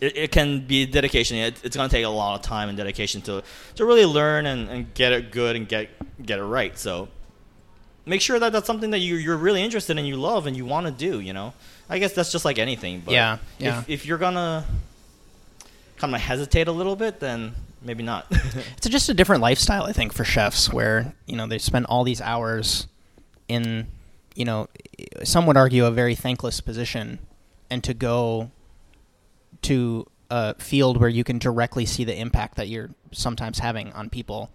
[SPEAKER 2] it, it can be dedication. It, it's gonna take a lot of time and dedication to to really learn and, and get it good and get get it right. So make sure that that's something that you you're really interested in, you love, and you want to do. You know, I guess that's just like anything. But
[SPEAKER 1] Yeah, yeah.
[SPEAKER 2] If, if you're gonna kind of hesitate a little bit, then maybe not.
[SPEAKER 1] It's just a different lifestyle, I think, for chefs, where you know they spend all these hours in, you know, some would argue a very thankless position, and to go to a field where you can directly see the impact that you're sometimes having on people.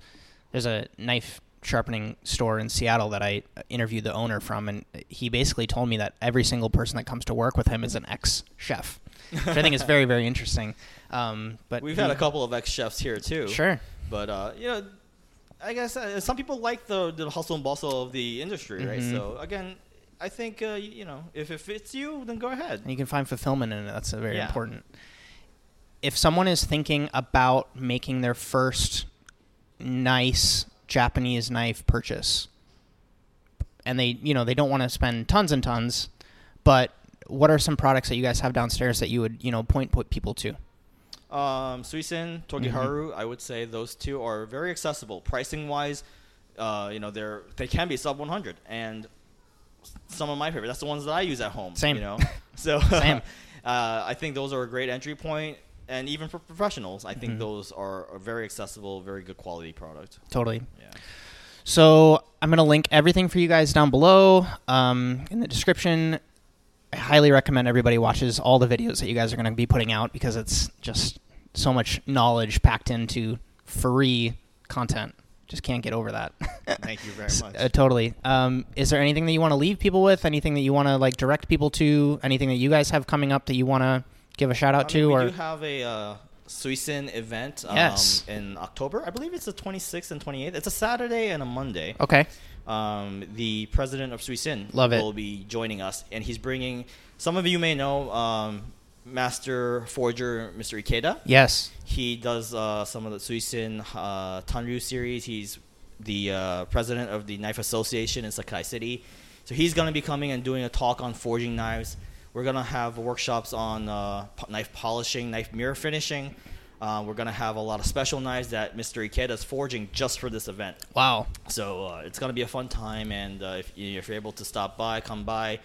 [SPEAKER 1] There's a knife sharpening store in Seattle that I interviewed the owner from, and he basically told me that every single person that comes to work with him is an ex chef, which I think is very very interesting. Um, but
[SPEAKER 2] We've
[SPEAKER 1] he-
[SPEAKER 2] had a couple of ex chefs here too.
[SPEAKER 1] Sure.
[SPEAKER 2] But uh, you know, I guess uh, some people like the the hustle and bustle of the industry, right?
[SPEAKER 1] Mhm.
[SPEAKER 2] So again, I think uh, you know if it fits you, then go ahead.
[SPEAKER 1] and you can find fulfillment in it. That's very
[SPEAKER 2] Yeah.
[SPEAKER 1] important. If someone is thinking about making their first nice Japanese knife purchase, and they you know they don't want to spend tons and tons, but what are some products that you guys have downstairs that you would you know point put people to?
[SPEAKER 2] Um, Suisin, Togiharu, I would say those two are very accessible pricing wise. Uh, you know, they're they can be sub 100, and some of my favorite. That's the ones that I use at home.
[SPEAKER 1] Same.
[SPEAKER 2] You know, so
[SPEAKER 1] Same.
[SPEAKER 2] uh, I think those are a great entry point, and even for professionals, I
[SPEAKER 1] Mm-hmm.
[SPEAKER 2] think those are a very accessible, very good quality product.
[SPEAKER 1] Totally.
[SPEAKER 2] Yeah.
[SPEAKER 1] So I'm going to link everything for you guys down below um, in the description. I highly recommend everybody watches all the videos that you guys are going to be putting out because it's just so much knowledge packed into free content. Just can't get over that.
[SPEAKER 2] Thank you very much.
[SPEAKER 1] Uh, totally. Um, is there anything that you want to leave people with? Anything that you want to like direct people to? Anything that you guys have coming up that you want to give a shout out
[SPEAKER 2] I mean,
[SPEAKER 1] to?
[SPEAKER 2] we
[SPEAKER 1] or
[SPEAKER 2] do have a uh, Suisin event um,
[SPEAKER 1] Yes.
[SPEAKER 2] in October. I believe it's the 26th and 28th. It's a Saturday and a Monday.
[SPEAKER 1] okay,
[SPEAKER 2] um, the president of Suisin
[SPEAKER 1] Love it.
[SPEAKER 2] will be joining us, and he's bringing. Some of you may know um, Master Forger, Mr. Ikeda.
[SPEAKER 1] yes,
[SPEAKER 2] He does uh, some of the Suisin uh, Tanryu series. He's the uh, president of the Knife Association in Sakai City. So he's going to be coming and doing a talk on forging knives. We're going to have workshops on uh, knife polishing, knife mirror finishing. Uh, we're going to have a lot of special knives that Mr. Ikeda is forging just for this event.
[SPEAKER 1] wow,
[SPEAKER 2] So uh, it's gonna be a fun time, and uh, if, you- if you're able to stop by, come by,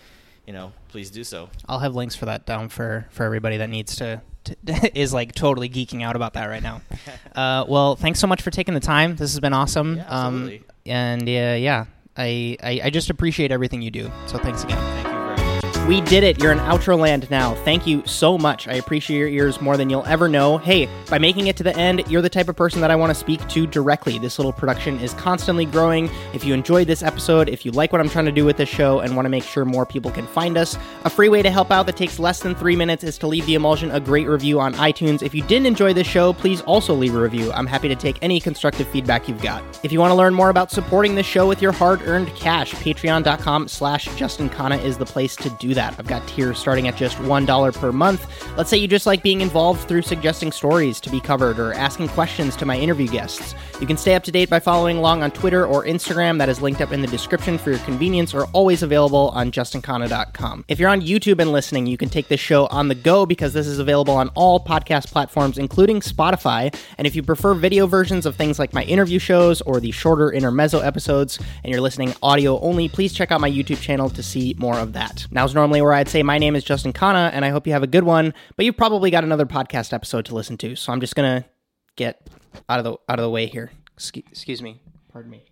[SPEAKER 2] you know, please do so.
[SPEAKER 1] I'll have links for that down for for everybody that needs to. to is like totally geeking out about that right now. Uh, well, thanks so much for taking the time. This has been awesome.
[SPEAKER 2] Yeah, absolutely.
[SPEAKER 1] Um, and uh, yeah, I, I I just appreciate everything you do. So thanks again.
[SPEAKER 2] Thank you very much.
[SPEAKER 1] We did it. You're in outro land now. Thank you so much. I appreciate your ears more than you'll ever know. Hey, by making it to the end, you're the type of person that I want to speak to directly. This little production is constantly growing. If you enjoyed this episode, if you like what I'm trying to do with this show and want to make sure more people can find us, a free way to help out that takes less than three minutes is to leave the emulsion a great review on iTunes. If you didn't enjoy this show, please also leave a review. I'm happy to take any constructive feedback you've got. If you want to learn more about supporting this show with your hard-earned cash, patreon.com slash Justin is the place to do that. I've got tiers starting at just $1 per month. Let's say you just like being involved through suggesting stories to be covered or asking questions to my interview guests. You can stay up to date by following along on Twitter or Instagram. That is linked up in the description for your convenience or always available on justinkhanna.com. If you're on YouTube and listening, you can take this show on the go because this is available on all podcast platforms, including Spotify. And if you prefer video versions of things like my interview shows or the shorter intermezzo episodes, and you're listening audio only, please check out my YouTube channel to see more of that. Now's normally where I'd say my name is Justin Khanna, and I hope you have a good one. But you've probably got another podcast episode to listen to, so I'm just gonna get out of the out of the way here. Excuse, excuse me. Pardon me.